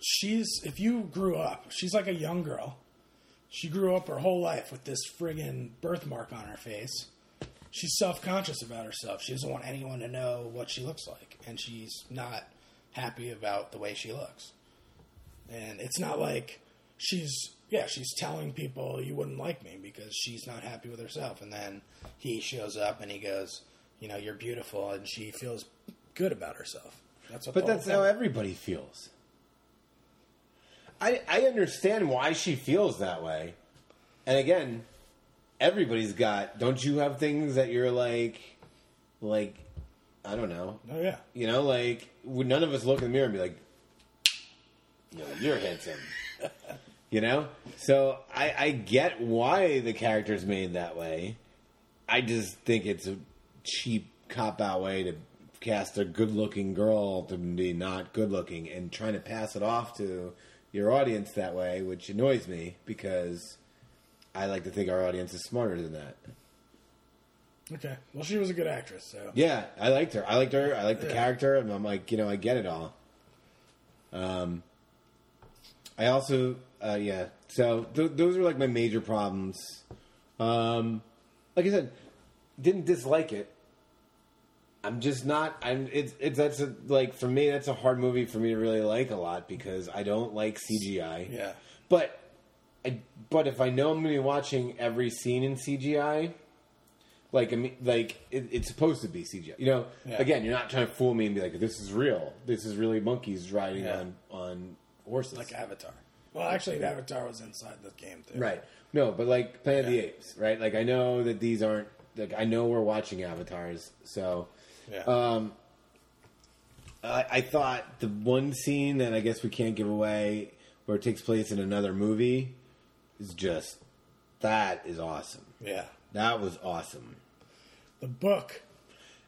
She's if you grew up, she's like a young girl. She grew up her whole life with this friggin' birthmark on her face. She's self conscious about herself. She doesn't want anyone to know what she looks like, and she's not happy about the way she looks. And it's not like she's yeah, she's telling people you wouldn't like me because she's not happy with herself. And then he shows up and he goes, you know, you're beautiful, and she feels good about herself. That's what. But that's how everybody feels. I I understand why she feels that way. And again, everybody's got don't you have things that you're like like I don't know. Oh yeah, You know, like would none of us look in the mirror and be like you know, you're handsome. you know? So I, I get why the character's made that way. I just think it's a cheap cop out way to cast a good looking girl to be not good looking and trying to pass it off to your audience that way, which annoys me because I like to think our audience is smarter than that. okay. Well, she was a good actress, so Yeah, I liked her. I liked her. I liked the Yeah. character, and I'm like, you know, I get it all. Um, I also, uh, yeah. So th- those were like my major problems. Um, like I said, didn't dislike it. I'm just not. I'm. It's. It's. That's a, like for me. That's a hard movie for me to really like a lot because I don't like CGI. yeah. But, I, but if I know I'm going to be watching every scene in CGI, like I mean, like it, it's supposed to be CGI. You know, Yeah. again, you're not trying to fool me and be like, "This is real. This is really monkeys riding Yeah. on on horses." Like Avatar. Well, actually, Avatar was inside the game too. right? No, but like Planet of the Apes, right? Like I know that these aren't. Like I know we're watching avatars, so Yeah. Um, I, I thought the one scene that I guess we can't give away, where it takes place in another movie, is just that is awesome. yeah. That was awesome. The book.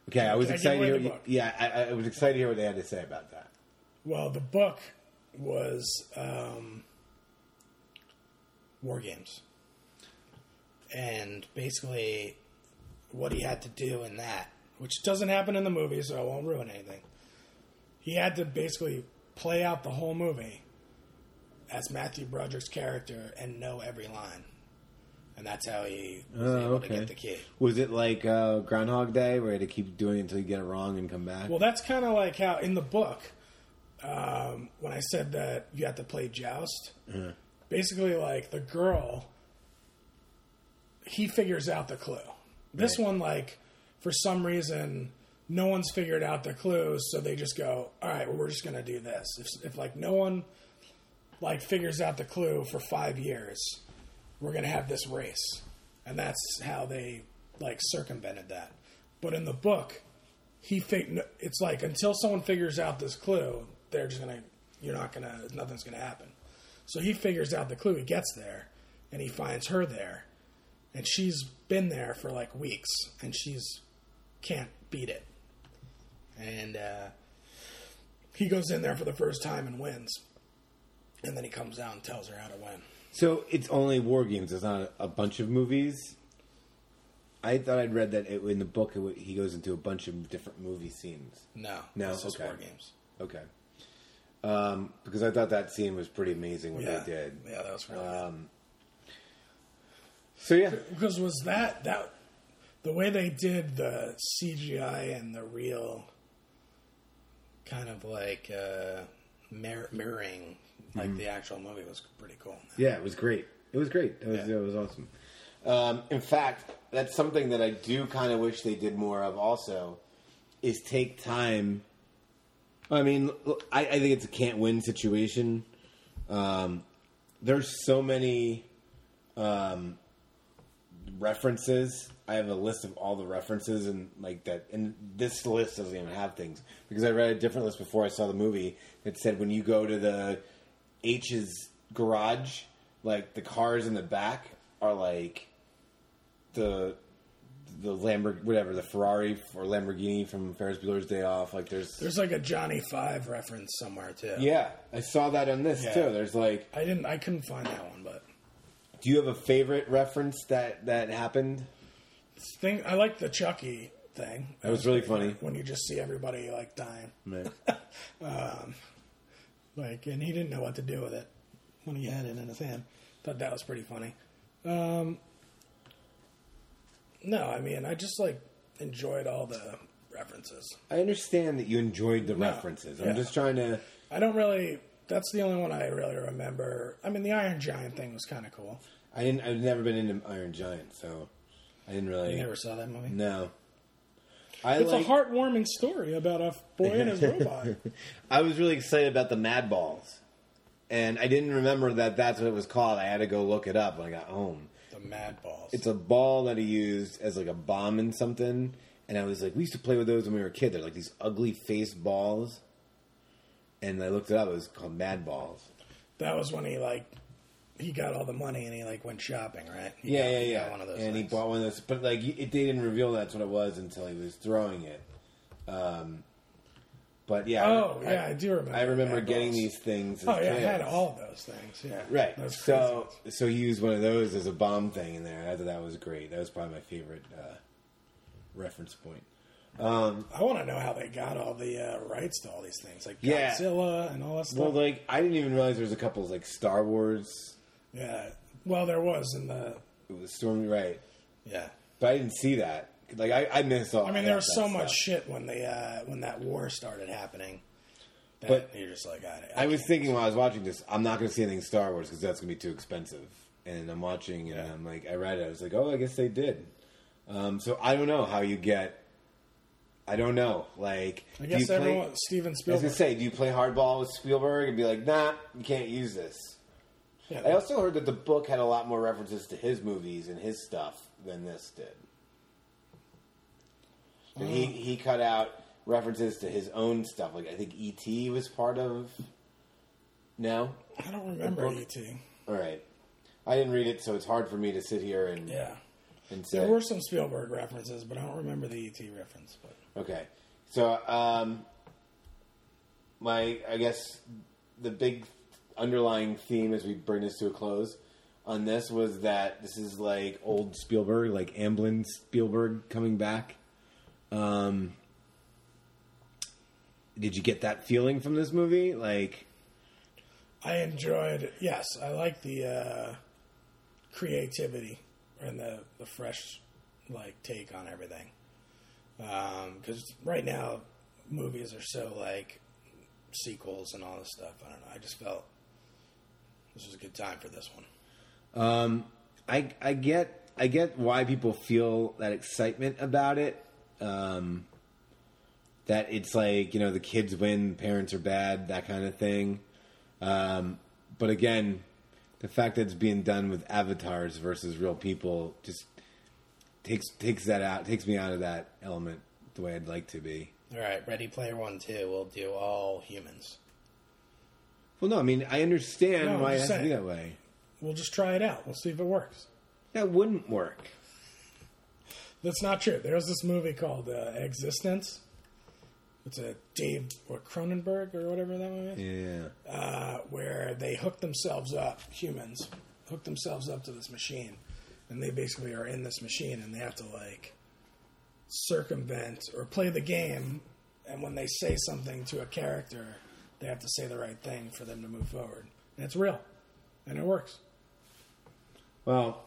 Okay, I was I excited. To hear, yeah, I, I was excited to hear what they had to say about that. Well, the book was um, War Games. And basically, what he had to do in that, which doesn't happen in the movie, so I won't ruin anything, he had to basically play out the whole movie as Matthew Broderick's character and know every line. And that's how he was Oh, able to get the key. Was it like uh, Groundhog Day, where you had to keep doing it until you get it wrong and come back? Well, that's kind of like how in the book, um, when I said that you have to play joust, basically, like the girl, he figures out the clue. This Right. one, like, for some reason, no one's figured out the clues, so they just go, all right, well, we're just to do this. If, if, like, no one like figures out the clue for five years, we're gonna have this race, and that's how they like circumvented that. But in the book, he fig- it's like until someone figures out this clue, they're just gonna you're not gonna nothing's gonna happen. So he figures out the clue. He gets there, and he finds her there, and she's been there for like weeks, and she's can't beat it. And uh, he goes in there for the first time and wins, and then he comes out and tells her how to win. So it's only war games. It's not a, bunch of movies. I thought I'd read that it, in the book it, he goes into a bunch of different movie scenes. No, No, it's just okay. war games. Okay. Um, because I thought that scene was pretty amazing what Yeah, they did. yeah, that was really Um, So yeah. Because was that that the way they did the CGI and the real kind of like uh, mir- mirroring like Mm-hmm. the actual movie was pretty cool. yeah, it was great. It was great. It was Yeah. it was awesome. Um, in fact, that's something that I do kind of wish they did more of. Also, is take time. I mean, I, I think it's a can't win situation. Um, there's so many um, references. I have a list of all the references and like that. And this list doesn't even have things because I read a different list before I saw the movie that said when you go to the Aech's garage, like the cars in the back are like the the Lamborghini, whatever the Ferrari or Lamborghini from Ferris Bueller's Day Off. Like there's, There's like a Johnny Five reference somewhere too. yeah, I saw that on this Yeah. too. There's like, I didn't. I couldn't find that one, but do you have a favorite reference that that happened? Thing I like the Chucky thing. That was really funny. when you just see everybody like dying. Like, and he didn't know what to do with it when he had it in his hand. Thought that was pretty funny. Um, no, I mean, I just like enjoyed all the references. I understand that you enjoyed the No, references. I'm yeah. just trying to. I don't really. That's the only one I really remember. I mean, the Iron Giant thing was kind of cool. I didn't. I've never been into Iron Giant, so I didn't really. You never saw that movie? No. I It's like, a heartwarming story about a boy and his robot. I was really excited about the Mad Balls, and I didn't remember that that's what it was called. I had to go look it up when I got home. the Mad Balls. It's a ball that he used as like a bomb in something, and I was like, we used to play with those when we were a kid. They're like these ugly face balls, and I looked it up. It was called Mad Balls. that was when he like he got all the money and he like went shopping, right? He Yeah, got- yeah, yeah. One of those and he bought one of those, but like it, they didn't reveal that's what it was until he was throwing it. Um, but yeah, Oh, yeah, I do remember I remember getting these things. as Oh yeah, I had all of those things. Yeah, Right. Those So so he used one of those as a bomb thing in there. I thought that was great. That was probably my favorite uh, reference point. ones. I want to know how they got all the uh, rights to all these things, like Yeah. Godzilla and all that stuff. Well, like I didn't even realize there was a couple of like Star Wars. Yeah. Well, there was in the It was Stormy right, yeah. but I didn't see that. Like I, I missed all. I mean, there was so much stuff. shit when they uh, when that war started happening. That But- you're just like, I, I was thinking while I was watching this, I'm not going to see anything Star Wars because that's going to be too expensive. And I'm watching, and Yeah. I'm like, I read it. I was like, oh, I guess they did. Um, so I don't know how you get. I don't know. Like, I do you guess play- everyone Steven I was Spielberg. gonna say, do you play hardball with Spielberg and be like, nah, you can't use this? Yeah, I also heard that the book had a lot more references to his movies and his stuff than this did. And he he cut out references to his own stuff. Like I think E.T. was part of. No, I don't remember book- ET. all right. I didn't read it, so it's hard for me to sit here and Yeah, and say. there were some Spielberg references, but I don't remember the ET reference. But Okay. So, um, my, I guess the big underlying theme as we bring this to a close on this was that this is like old Spielberg, like Amblin Spielberg coming back. Um, did you get that feeling from this movie? Like, I enjoyed. It. Yes, I like the uh, creativity and the the fresh like take on everything. Because right now, movies are so like sequels and all this stuff. I don't know. I just felt this was a good time for this one. Um, I I get I get why people feel that excitement about it. Um, that it's like you know the kids win, parents are bad, that kind of thing. Um, but again, the fact that it's being done with avatars versus real people just takes takes that out takes me out of that element the way I'd like to be. All right, Ready Player One too. We'll do all humans. Well, no, I mean I understand No, why it has to be that way. We'll just try it out. We'll see if it works. That wouldn't work. That's not true. There's this movie called uh, eXistenZ. It's a Dave what Cronenberg or whatever that movie is. Yeah. uh, where they hook themselves up, humans hook themselves up to this machine, and they basically are in this machine, and they have to like circumvent or play the game. And when they say something to a character, they have to say the right thing for them to move forward. And it's real, and it works. Well,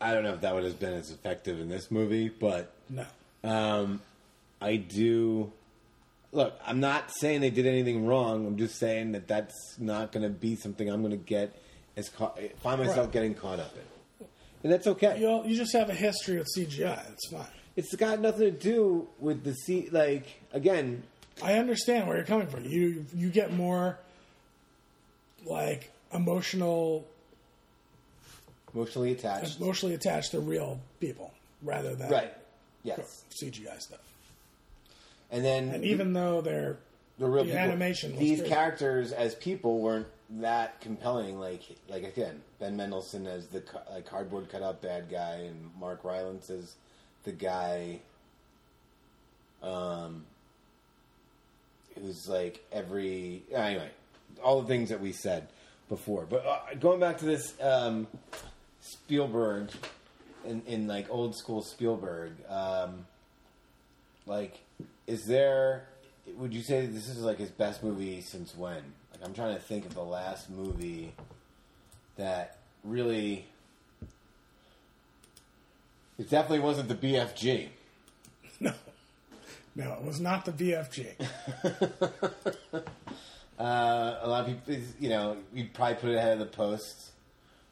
I don't know if that would have been as effective in this movie, but No, um, I do. Look, I'm not saying they did anything wrong. I'm just saying that that's not going to be something I'm going to get as ca- find myself Right. getting caught up in, and that's okay. you you just have a history with CGI. It's fine. It's got nothing to do with the C. Like again, I understand where you're coming from. You you get more like emotional emotionally attached. emotionally attached to real people rather than Right. Yes. CGI stuff. And then And even though they're the real the people, animation these great. characters as people weren't that compelling. Like like again, Ben Mendelsohn as the like cardboard cutout bad guy, and Mark Rylance as the guy. Um, who's like every anyway, all the things that we said before. But uh, going back to this um, Spielberg, in, in like old school Spielberg, um, like is there? Would you say this is like his best movie since when? Like I'm trying to think of the last movie that really. It definitely wasn't the BFG. no, no, it was not the BFG. Uh, a lot of people, you know, you'd probably put it ahead of the post.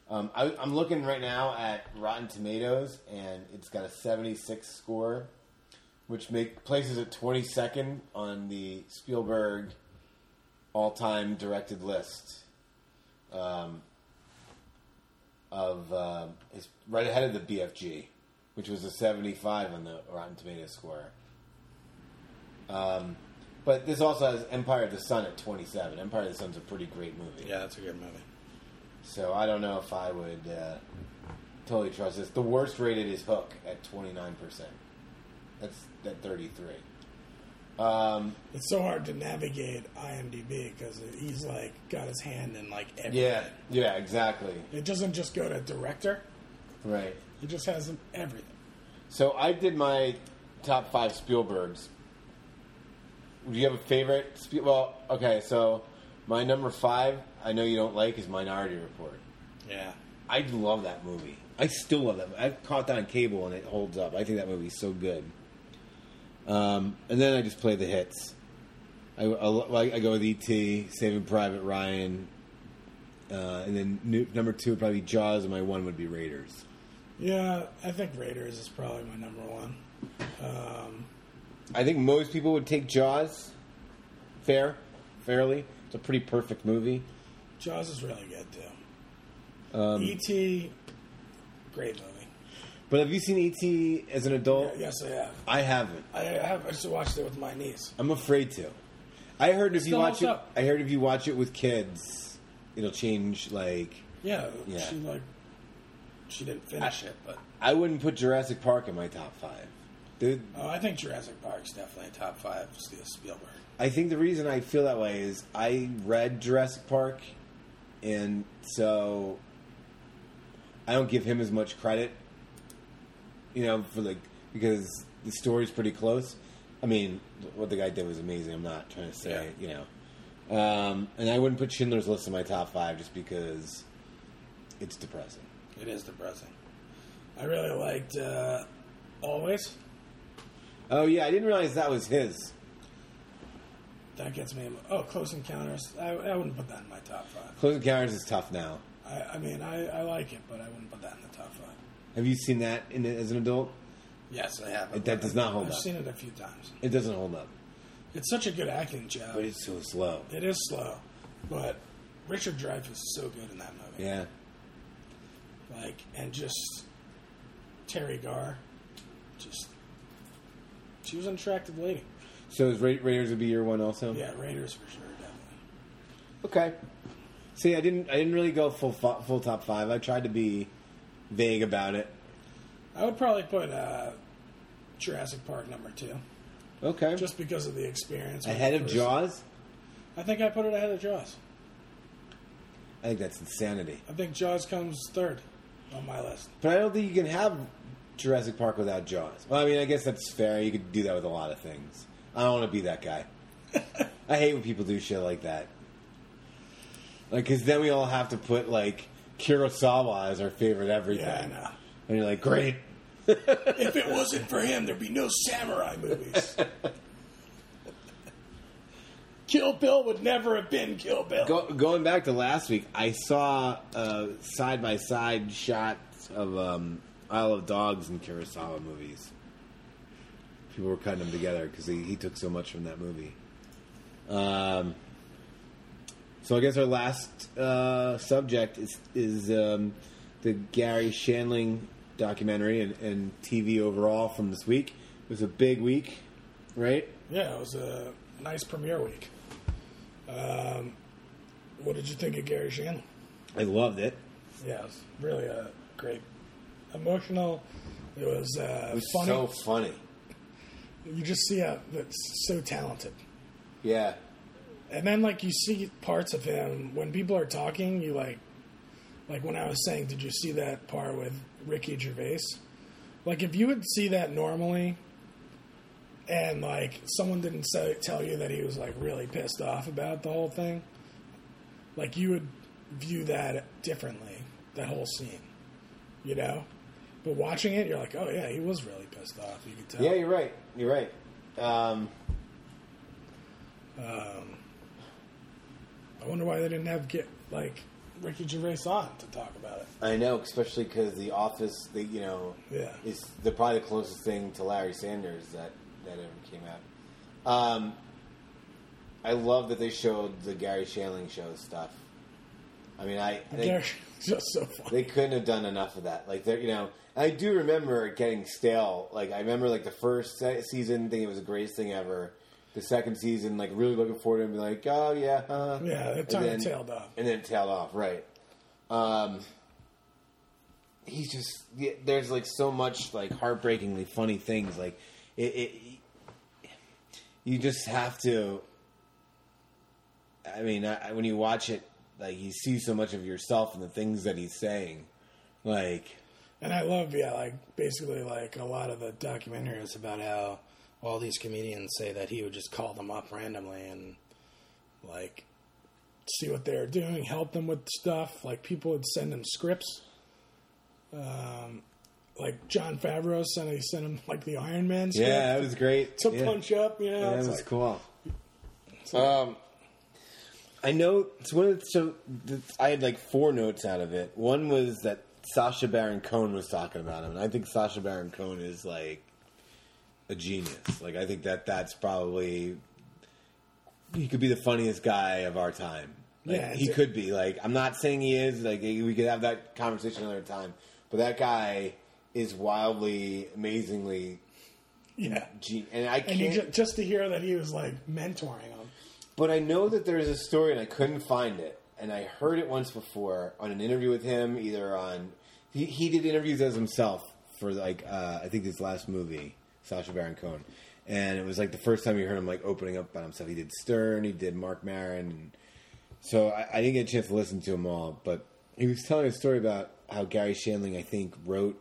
Um, I, I'm looking right now at Rotten Tomatoes, and it's got a 76 score, which make places it 22nd on the Spielberg all-time directed list. Um, of um it's right ahead of the BFG, which was a 75 on the Rotten Tomatoes score. Um, but this also has Empire of the Sun at 27. Empire of the Sun's a pretty great movie. Yeah, that's a good movie. So I don't know if I would uh, totally trust this. The worst rated is Hook at 29%. That's at 33. Um, It's so hard to navigate IMDb because he's like got his hand in like everything. yeah, yeah, exactly. It doesn't just go to director; Right. it just has in everything. So I did my top five Spielbergs. Do you have a favorite? Spiel- well, okay, so my number five, I know you don't like, is Minority Report. Yeah. I love that movie. I still love that. I've caught that on cable and it holds up. I think that movie's so good. Um, and then I just play the hits. I, I, I go with E.T., Saving Private Ryan, uh, and then new, number two would probably be Jaws, and my one would be Raiders. Yeah, I think Raiders is probably my number one. Um, I think most people would take Jaws. Fair, fairly. It's a pretty perfect movie. Jaws is really good too. Um, E.T. Great movie. but have you seen E.T. as an adult? Yes, I have. I haven't. I have. I just watched it with my niece. I'm afraid to. I heard if you watch it, up. I heard if you watch it with kids, it'll change. Like Yeah, Yeah. she like she didn't finish it, but I wouldn't put Jurassic Park in my top five, dude. oh, I think Jurassic Park's definitely a top five. Steve Spielberg. I think the reason I feel that way is I read Jurassic Park, and so I don't give him as much credit. You know, for like because the story's pretty close. I mean, what the guy did was amazing. I'm not trying to say, you know, um, and I wouldn't put Schindler's List in my top five just because it's depressing. It is depressing. I really liked uh, Always. Oh yeah, I didn't realize that was his. That gets me. Oh, Close Encounters. I, I wouldn't put that in my top five. Close Encounters is tough now. I, I mean, I, I like it, but I wouldn't put that in the top five. Have you seen that in, as an adult? Yes, I have. It- that does not hold I've up. seen it a few times. It doesn't hold up, It's such a good acting job. but it's so slow. It is slow, but Richard Dreyfuss is so good in that movie. Yeah. Like, and just Teri Garr, just she was an attractive lady. So is Ra- Raiders would be your one also? Yeah, Raiders for sure, definitely. Okay. See, I didn't. I didn't really go full full top five. I tried to be vague about it. I would probably put uh, Jurassic Park number two, Okay. just because of the experience. ahead of Jaws. I think I put it ahead of Jaws. I think that's insanity. I think Jaws comes third on my list. But I don't think you can have Jurassic Park without Jaws. Well, I mean, I guess that's fair. You could do that with a lot of things. I don't want to be that guy. I hate when people do shit like that. Like, because then we all have to put like Kurosawa as our favorite everything. Yeah, I know. And you're like, great. if it wasn't for him, there'd be no samurai movies. Kill Bill would never have been Kill Bill. Go, going back to last week, I saw side by side shots of um, Isle of Dogs and Kurosawa movies. People were cutting them together because he, he took so much from that movie. Um, so I guess our last uh, subject is is um, the Garry Shandling documentary and, and TV overall from this week. It was a big week, right? Yeah, it was a nice premiere week. Um, what did you think of Garry Shandling? I loved it. Yeah, it was really a great, emotional. It was, uh, It was funny. so funny. you just see how that's so talented. Yeah. And then like you see parts of him when people are talking, you like like when I was saying, did you see that part with Ricky Gervais? Like if you would see that normally and like someone didn't say, tell you that he was like really pissed off about the whole thing, like you would view that differently, that whole scene. You know? But watching it, you're like, oh yeah, he was really pissed off. You could tell. Yeah, you're right. You're right. Um, Um, I wonder why they didn't have get like Ricky Gervais on to talk about it. I know, especially because The Office, they, you know, Yeah. is the probably the closest thing to Larry Sanders that that ever came out. Um, I love that they showed the Garry Shandling show stuff. I mean, I they, They're just so funny. they couldn't have done enough of that. Like, they're you know, I do remember getting stale. Like, I remember like the first se- season, thinking it was the greatest thing ever. The second season, like really looking forward to it and be like, oh yeah, huh. Yeah, it And then- tailed off. and then it tailed off. Right. Um, he's just yeah, there's like so much like heartbreakingly funny things. Like it, it you just have to. I mean, I, when you watch it, like you see so much of yourself in the things that he's saying. Like, And I love, yeah, like basically like a lot of the documentaries about how All these comedians say that he would just call them up randomly and like see what they're doing, help them with stuff. Like people would send him scripts. Um, like Jon Favreau sent he sent him like the Iron Man script yeah, that was great. to yeah. punch up. You know, Yeah, that It's was like- cool. Um, I know. it's one of the, so I had like four notes out of it. One was that Sacha Baron Cohen was talking about him, and I think Sacha Baron Cohen is like a genius. Like, I think that that's probably he could be the funniest guy of our time. Like, Yeah, he could be. Like, I'm not saying he is. Like, we could have that conversation another time. But that guy is wildly, amazingly, yeah. and I And can't. you just, to hear that he was like mentoring. But I know that there is a story, and I couldn't find it. And I heard it once before on an interview with him, either on he, he did interviews as himself for like uh, I think his last movie, Sacha Baron Cohen, and it was like the first time you heard him like opening up about himself. He did Stern, he did Mark Maron, and so I, I didn't get a chance to listen to them all. But he was telling a story about how Garry Shandling, I think, wrote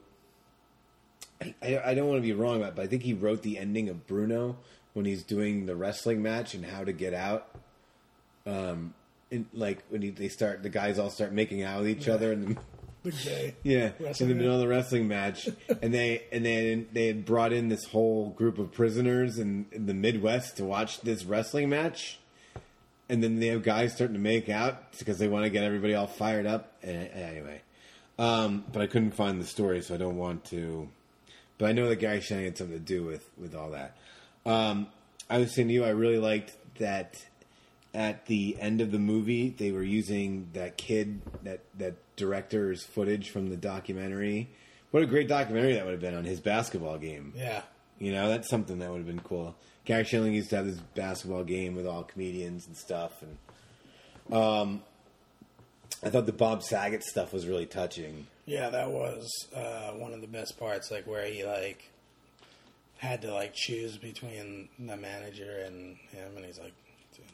I, I don't want to be wrong about, it, but I think he wrote the ending of Bruno when he's doing the wrestling match and how to get out. Um, in, like when he, they start, the guys all start making out with each other, and The gay. yeah, in the middle of the wrestling match, and they and they they had brought in this whole group of prisoners in, in the Midwest to watch this wrestling match, and then they have guys starting to make out because they want to get everybody all fired up. And, anyway, um, but I couldn't find the story, so I don't want to. But I know that Gary Shannon had something to do with with all that. Um, I was saying to you, I really liked that at the end of the movie they were using that kid that that director's footage from the documentary. What a great documentary that would have been on his basketball game. Yeah. You know, that's something that would have been cool. Garry Shandling used to have this basketball game with all comedians and stuff, and um, I thought the Bob Saget stuff was really touching. Yeah, that was uh, one of the best parts, like where he like had to like choose between the manager and him, and he's like, "Dude,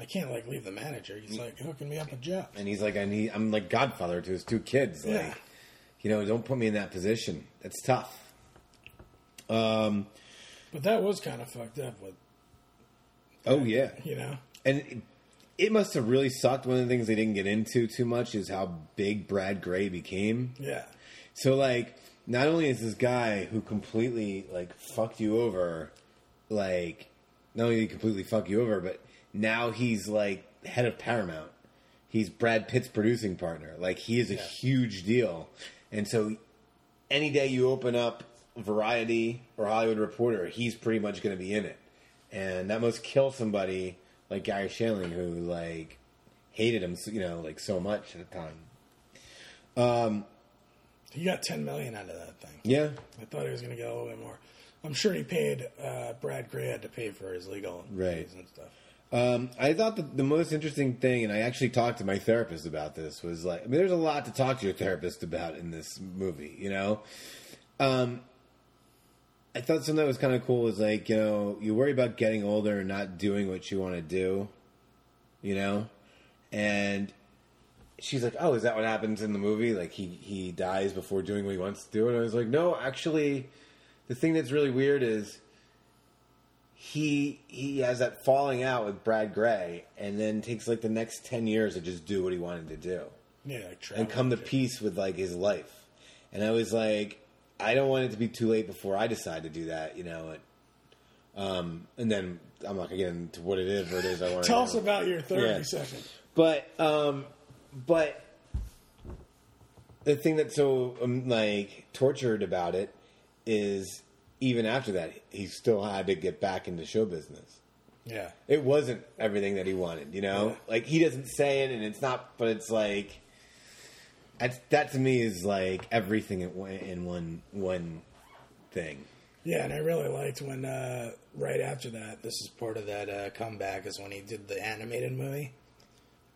I can't like leave the manager. He's like hooking me up a job. And he's like, I need, I'm like godfather to his two kids. Like, Yeah. you know, don't put me in that position. That's tough. Um, But that was kind of fucked up with, oh yeah, you know? and it, it must have really sucked. One of the things they didn't get into too much is how big Brad Grey became. Yeah. So like, not only is this guy who completely like fucked you over, like, not only did he completely fuck you over, but now he's like head of Paramount. He's Brad Pitt's producing partner. Like he is a huge deal, and so any day you open up Variety or Hollywood Reporter, he's pretty much going to be in it, and that must kill somebody like Garry Shandling who like hated him, you know, like so much at the time. Um, He got 10 million out of that thing. Yeah, I thought he was going to get a little bit more. I'm sure he paid, uh, Brad Grey had to pay for his legal Right. fees and stuff. Um, I thought that the most interesting thing, and I actually talked to my therapist about this, was like, I mean, there's a lot to talk to your therapist about in this movie, you know? Um, I thought something that was kind of cool was like, you know, you worry about getting older and not doing what you want to do, you know? And she's like, oh, is that what happens in the movie? Like, he, he dies before doing what he wants to do? And I was like, no, actually, the thing that's really weird is he he has that falling out with Brad Grey, and then takes like the next ten years to just do what he wanted to do Yeah, like and come to peace with like his life. And I was like, I don't want it to be too late before I decide to do that, you know. And, um, and then I'm not gonna get into what it is, what it is I want. Tell us about your therapy Yeah. session. But um, but the thing that's so um, like tortured about it is even after that, he still had to get back into show business. Yeah. It wasn't everything that he wanted, you know. Yeah. Like he doesn't say it, and it's not. But it's like that's, that to me is like everything in one, in one one thing. Yeah, and I really liked when, uh, right after that, This is part of that uh, comeback is when he did the animated movie,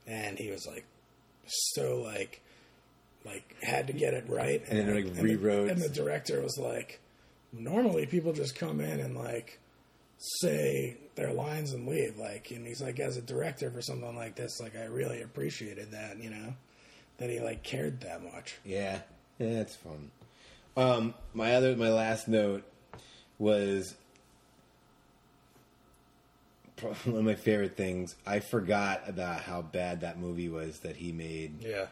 and he was like, so like, like had to get it right, And then, like, the- rewrote. and the director was like, normally people just come in and like say their lines and leave, like, and he's like, as a director for something like this, like I really appreciated that, you know, that he like cared that much. Yeah, yeah, it's fun. Um, my other, my last note was one of my favorite things. I forgot about how bad that movie was that he made. yeah,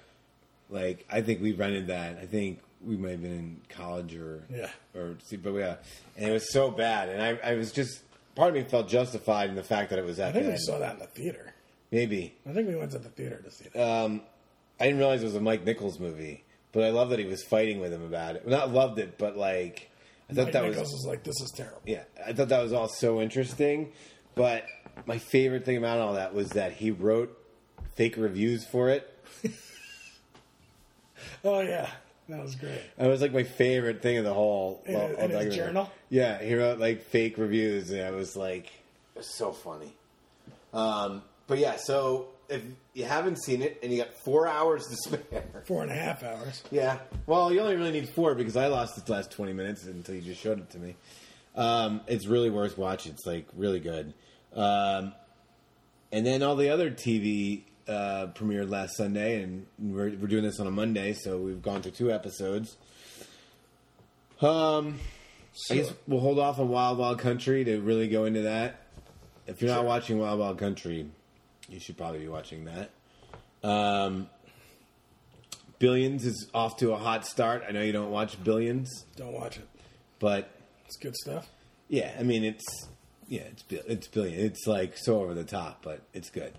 Like, I think we rented that. I think we might have been in college or Yeah. or see, but yeah, and it was so bad. And I, I was just part of me felt justified in the fact that it was that I think bad. we saw that in the theater. Maybe I think we went to the theater to see that. um, I didn't realize it was a Mike Nichols movie, but I love that he was fighting with him about it. Not loved it, but like I thought Mike that Nichols was was like, "This is terrible." yeah, I thought that was all so interesting. But my favorite thing about all that was that he wrote fake reviews for it. Oh yeah, that was great. That was like my favorite thing of the whole. In- all- in his journal? Yeah, he wrote like fake reviews, and it was like it was so funny. Um, but yeah, so if you haven't seen it and you got four hours to spare, Four and a half hours. yeah. Well, you only really need four because I lost the last twenty minutes until you just showed it to me. Um, it's really worth watching. It's like really good. Um, and then all the other TV uh, premiered last Sunday, and we're, we're doing this on a Monday, so we've gone through two episodes. Um, I guess we'll hold off on Wild Wild Country to really go into that. If you're not watching Wild Wild Country, you should probably be watching that. Um, Billions is off to a hot start. I know you don't watch Billions, Don't watch it. but It's good stuff. yeah, I mean it's yeah, it's it's Billion. It's like so over the top, but it's good.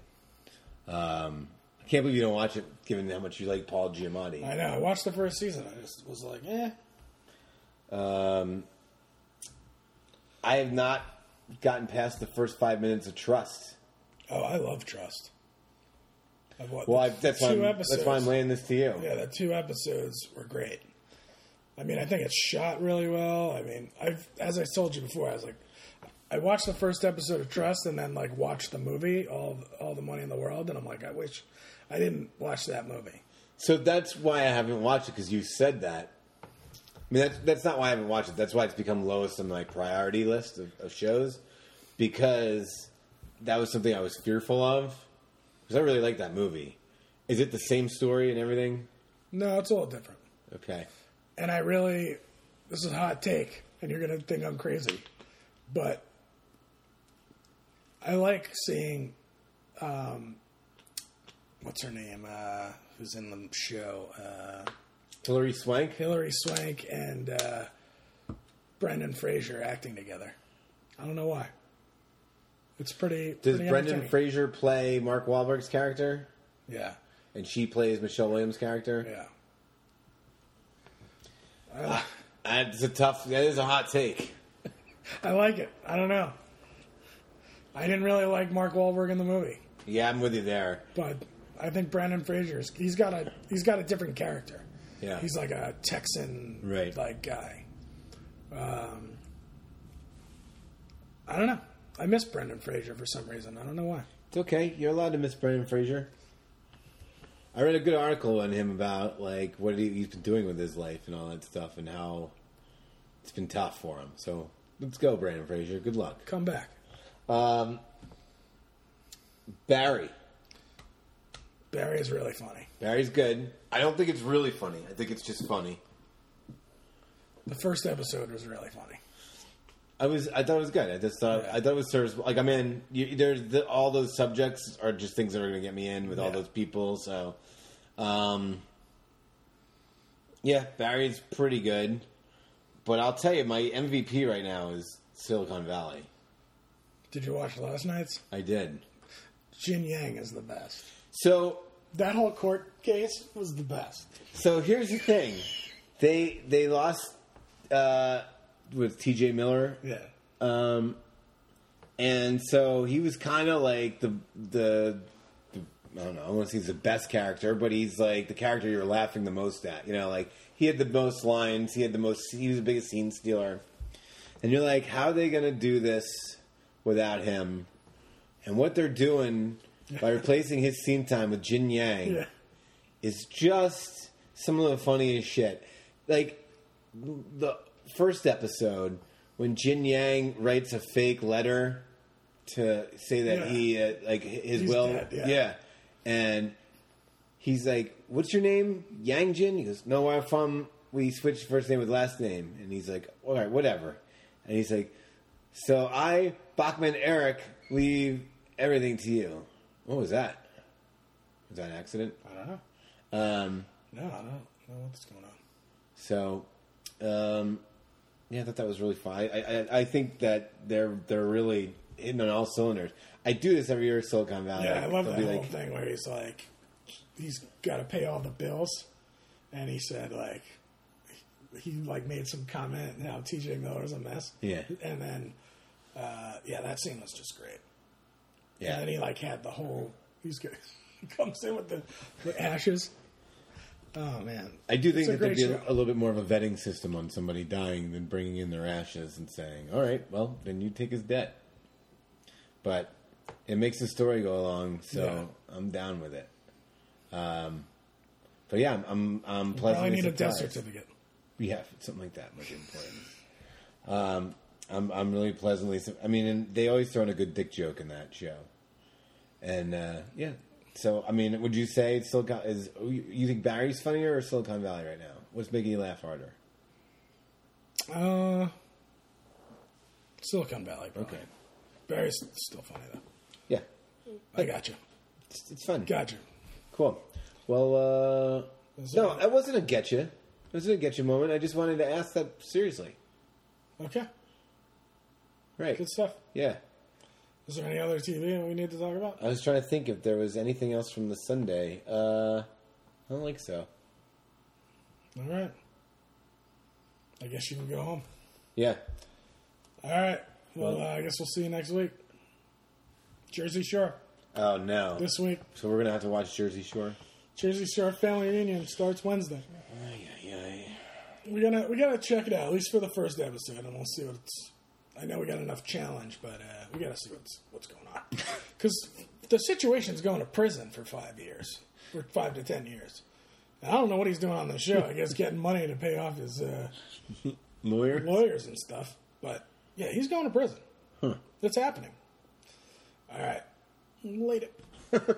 Um, I can't believe you don't watch it, given how much you like Paul Giamatti. I know. I watched the first season. I just was like, eh. Um, I have not gotten past the first five minutes of Trust. Oh, I love Trust. I've watched Well, I, that's why I'm, that's why I'm laying this to you. Yeah, the two episodes were great. I mean, I think it's shot really well. I mean, I've as I told you before, I was like, I watched the first episode of Trust and then like watched the movie, all all the money in the world, and I'm like, I wish I didn't watch that movie. So that's why I haven't watched it because you said that. I mean, that's that's not why I haven't watched it. That's why it's become lowest on my priority list of, of shows because that was something I was fearful of because I really like that movie. Is it the same story and everything? No, it's a little different. Okay. And I really, this is a hot take, and you're gonna think I'm crazy, but I like seeing, um, what's her name? Uh, who's in the show? Uh, Hilary Swank. Hilary Swank and uh, Brendan Fraser acting together. I don't know why. It's pretty. Does pretty Brendan. Fraser play Mark Wahlberg's character, Yeah, and she plays Michelle Williams' character? yeah. That's a tough. That is a hot take. I like it. I don't know. I didn't really like Mark Wahlberg in the movie, Yeah, I'm with you there. but I think Brendan Fraser's he's got a he's got a different character. Yeah. He's like a Texan Right. like guy. Um, I don't know. I miss Brendan Fraser for some reason. I don't know why. It's okay. You're allowed to miss Brendan Fraser. I read a good article on him about like what he, he's been doing with his life and all that stuff, and how it's been tough for him. So let's go, Brendan Fraser. Good luck. Come back. Um, Barry. Barry is really funny. Barry's good. I don't think it's really funny. I think it's just funny. The first episode was really funny. I was. I thought it was good. I just thought. Yeah. I thought it was serviceable. Like I'm in. You, there's the, all those subjects are just things that are going to get me in with all those people. So, um, yeah, Barry's pretty good. But I'll tell you, my MVP right now is Silicon Valley. Did you watch last night's? I did. Jin Yang is the best. So, That whole court case was the best. so here's the thing. They they lost uh, with T.J. Miller. Yeah. Um, and so he was kind of like the, the the I don't know. I want to say he's the best character, but he's like the character you're laughing the most at. You know, like he had the most lines. He had the most. He was the biggest scene stealer. And you're like, how are they going to do this without him? And what they're doing by replacing his scene time with Jin Yang Yeah. is just some of the funniest shit. Like the first episode when Jin Yang writes a fake letter to say that Yeah. he uh, like his He's will, dead, yeah. and he's like, "What's your name? Yang Jin?" He goes, "No, I'm from." We switched first name with last name, and he's like, "All right, whatever." And he's like, "So I, Bachman Erlich, leave everything to you." What was that? Was that an accident? I don't know. Um, No, I don't know what's going on. so, um, yeah, I thought that was really fun. I, I, I think that they're they're really hitting on all cylinders. I do this every year at Silicon Valley. Yeah, I love They'll that be whole like, thing where he's like, he's got to pay all the bills, and he said like, he like made some comment how TJ Miller's a mess. Yeah. and then, uh, yeah, that scene was just great. Yeah, And then he like had the whole. He's good. He comes in with the, the ashes. Oh man, I do think that there'd be a, a little bit more of a vetting system on somebody dying than bringing in their ashes and saying, "All right, well, then you take his debt." But it makes the story go along, so I'm down with it. Um, but yeah, I'm I'm, I'm pleasantly need a death certificate. Yeah, something like that might be important. Um, I'm I'm really pleasantly. I mean, and they always throw in a good dick joke in that show, and uh, yeah. So I mean, would you say Silicon is you think Barry's funnier or Silicon Valley right now? What's making you laugh harder? Uh, Silicon Valley. Probably. Okay, Barry's still funny though. yeah, I got you. it's, it's fun. Gotcha. Cool. Well, uh, Is no, that- that wasn't a get you. It wasn't a get you moment. I just wanted to ask that seriously. Okay. Right? Good stuff. Yeah. Is there any other TV we need to talk about? I was trying to think if there was anything else from the Sunday. Uh, I don't think so. All right. I guess you can go home. Yeah. All right. Well, uh, I guess we'll see you next week. Jersey Shore. Oh no! this week. So we're gonna have to watch Jersey Shore. Jersey Shore Family Reunion starts Wednesday. We gotta we gotta check it out at least for the first episode, and we'll see what it's. I know we got enough challenge, but uh, we gotta see what's what's going on because the situation's going to prison for five years, for five to ten years. And I don't know what he's doing on the show. I guess getting money to pay off his uh, Lawyer. lawyers and stuff. But yeah, he's going to prison. That's happening. All right, later.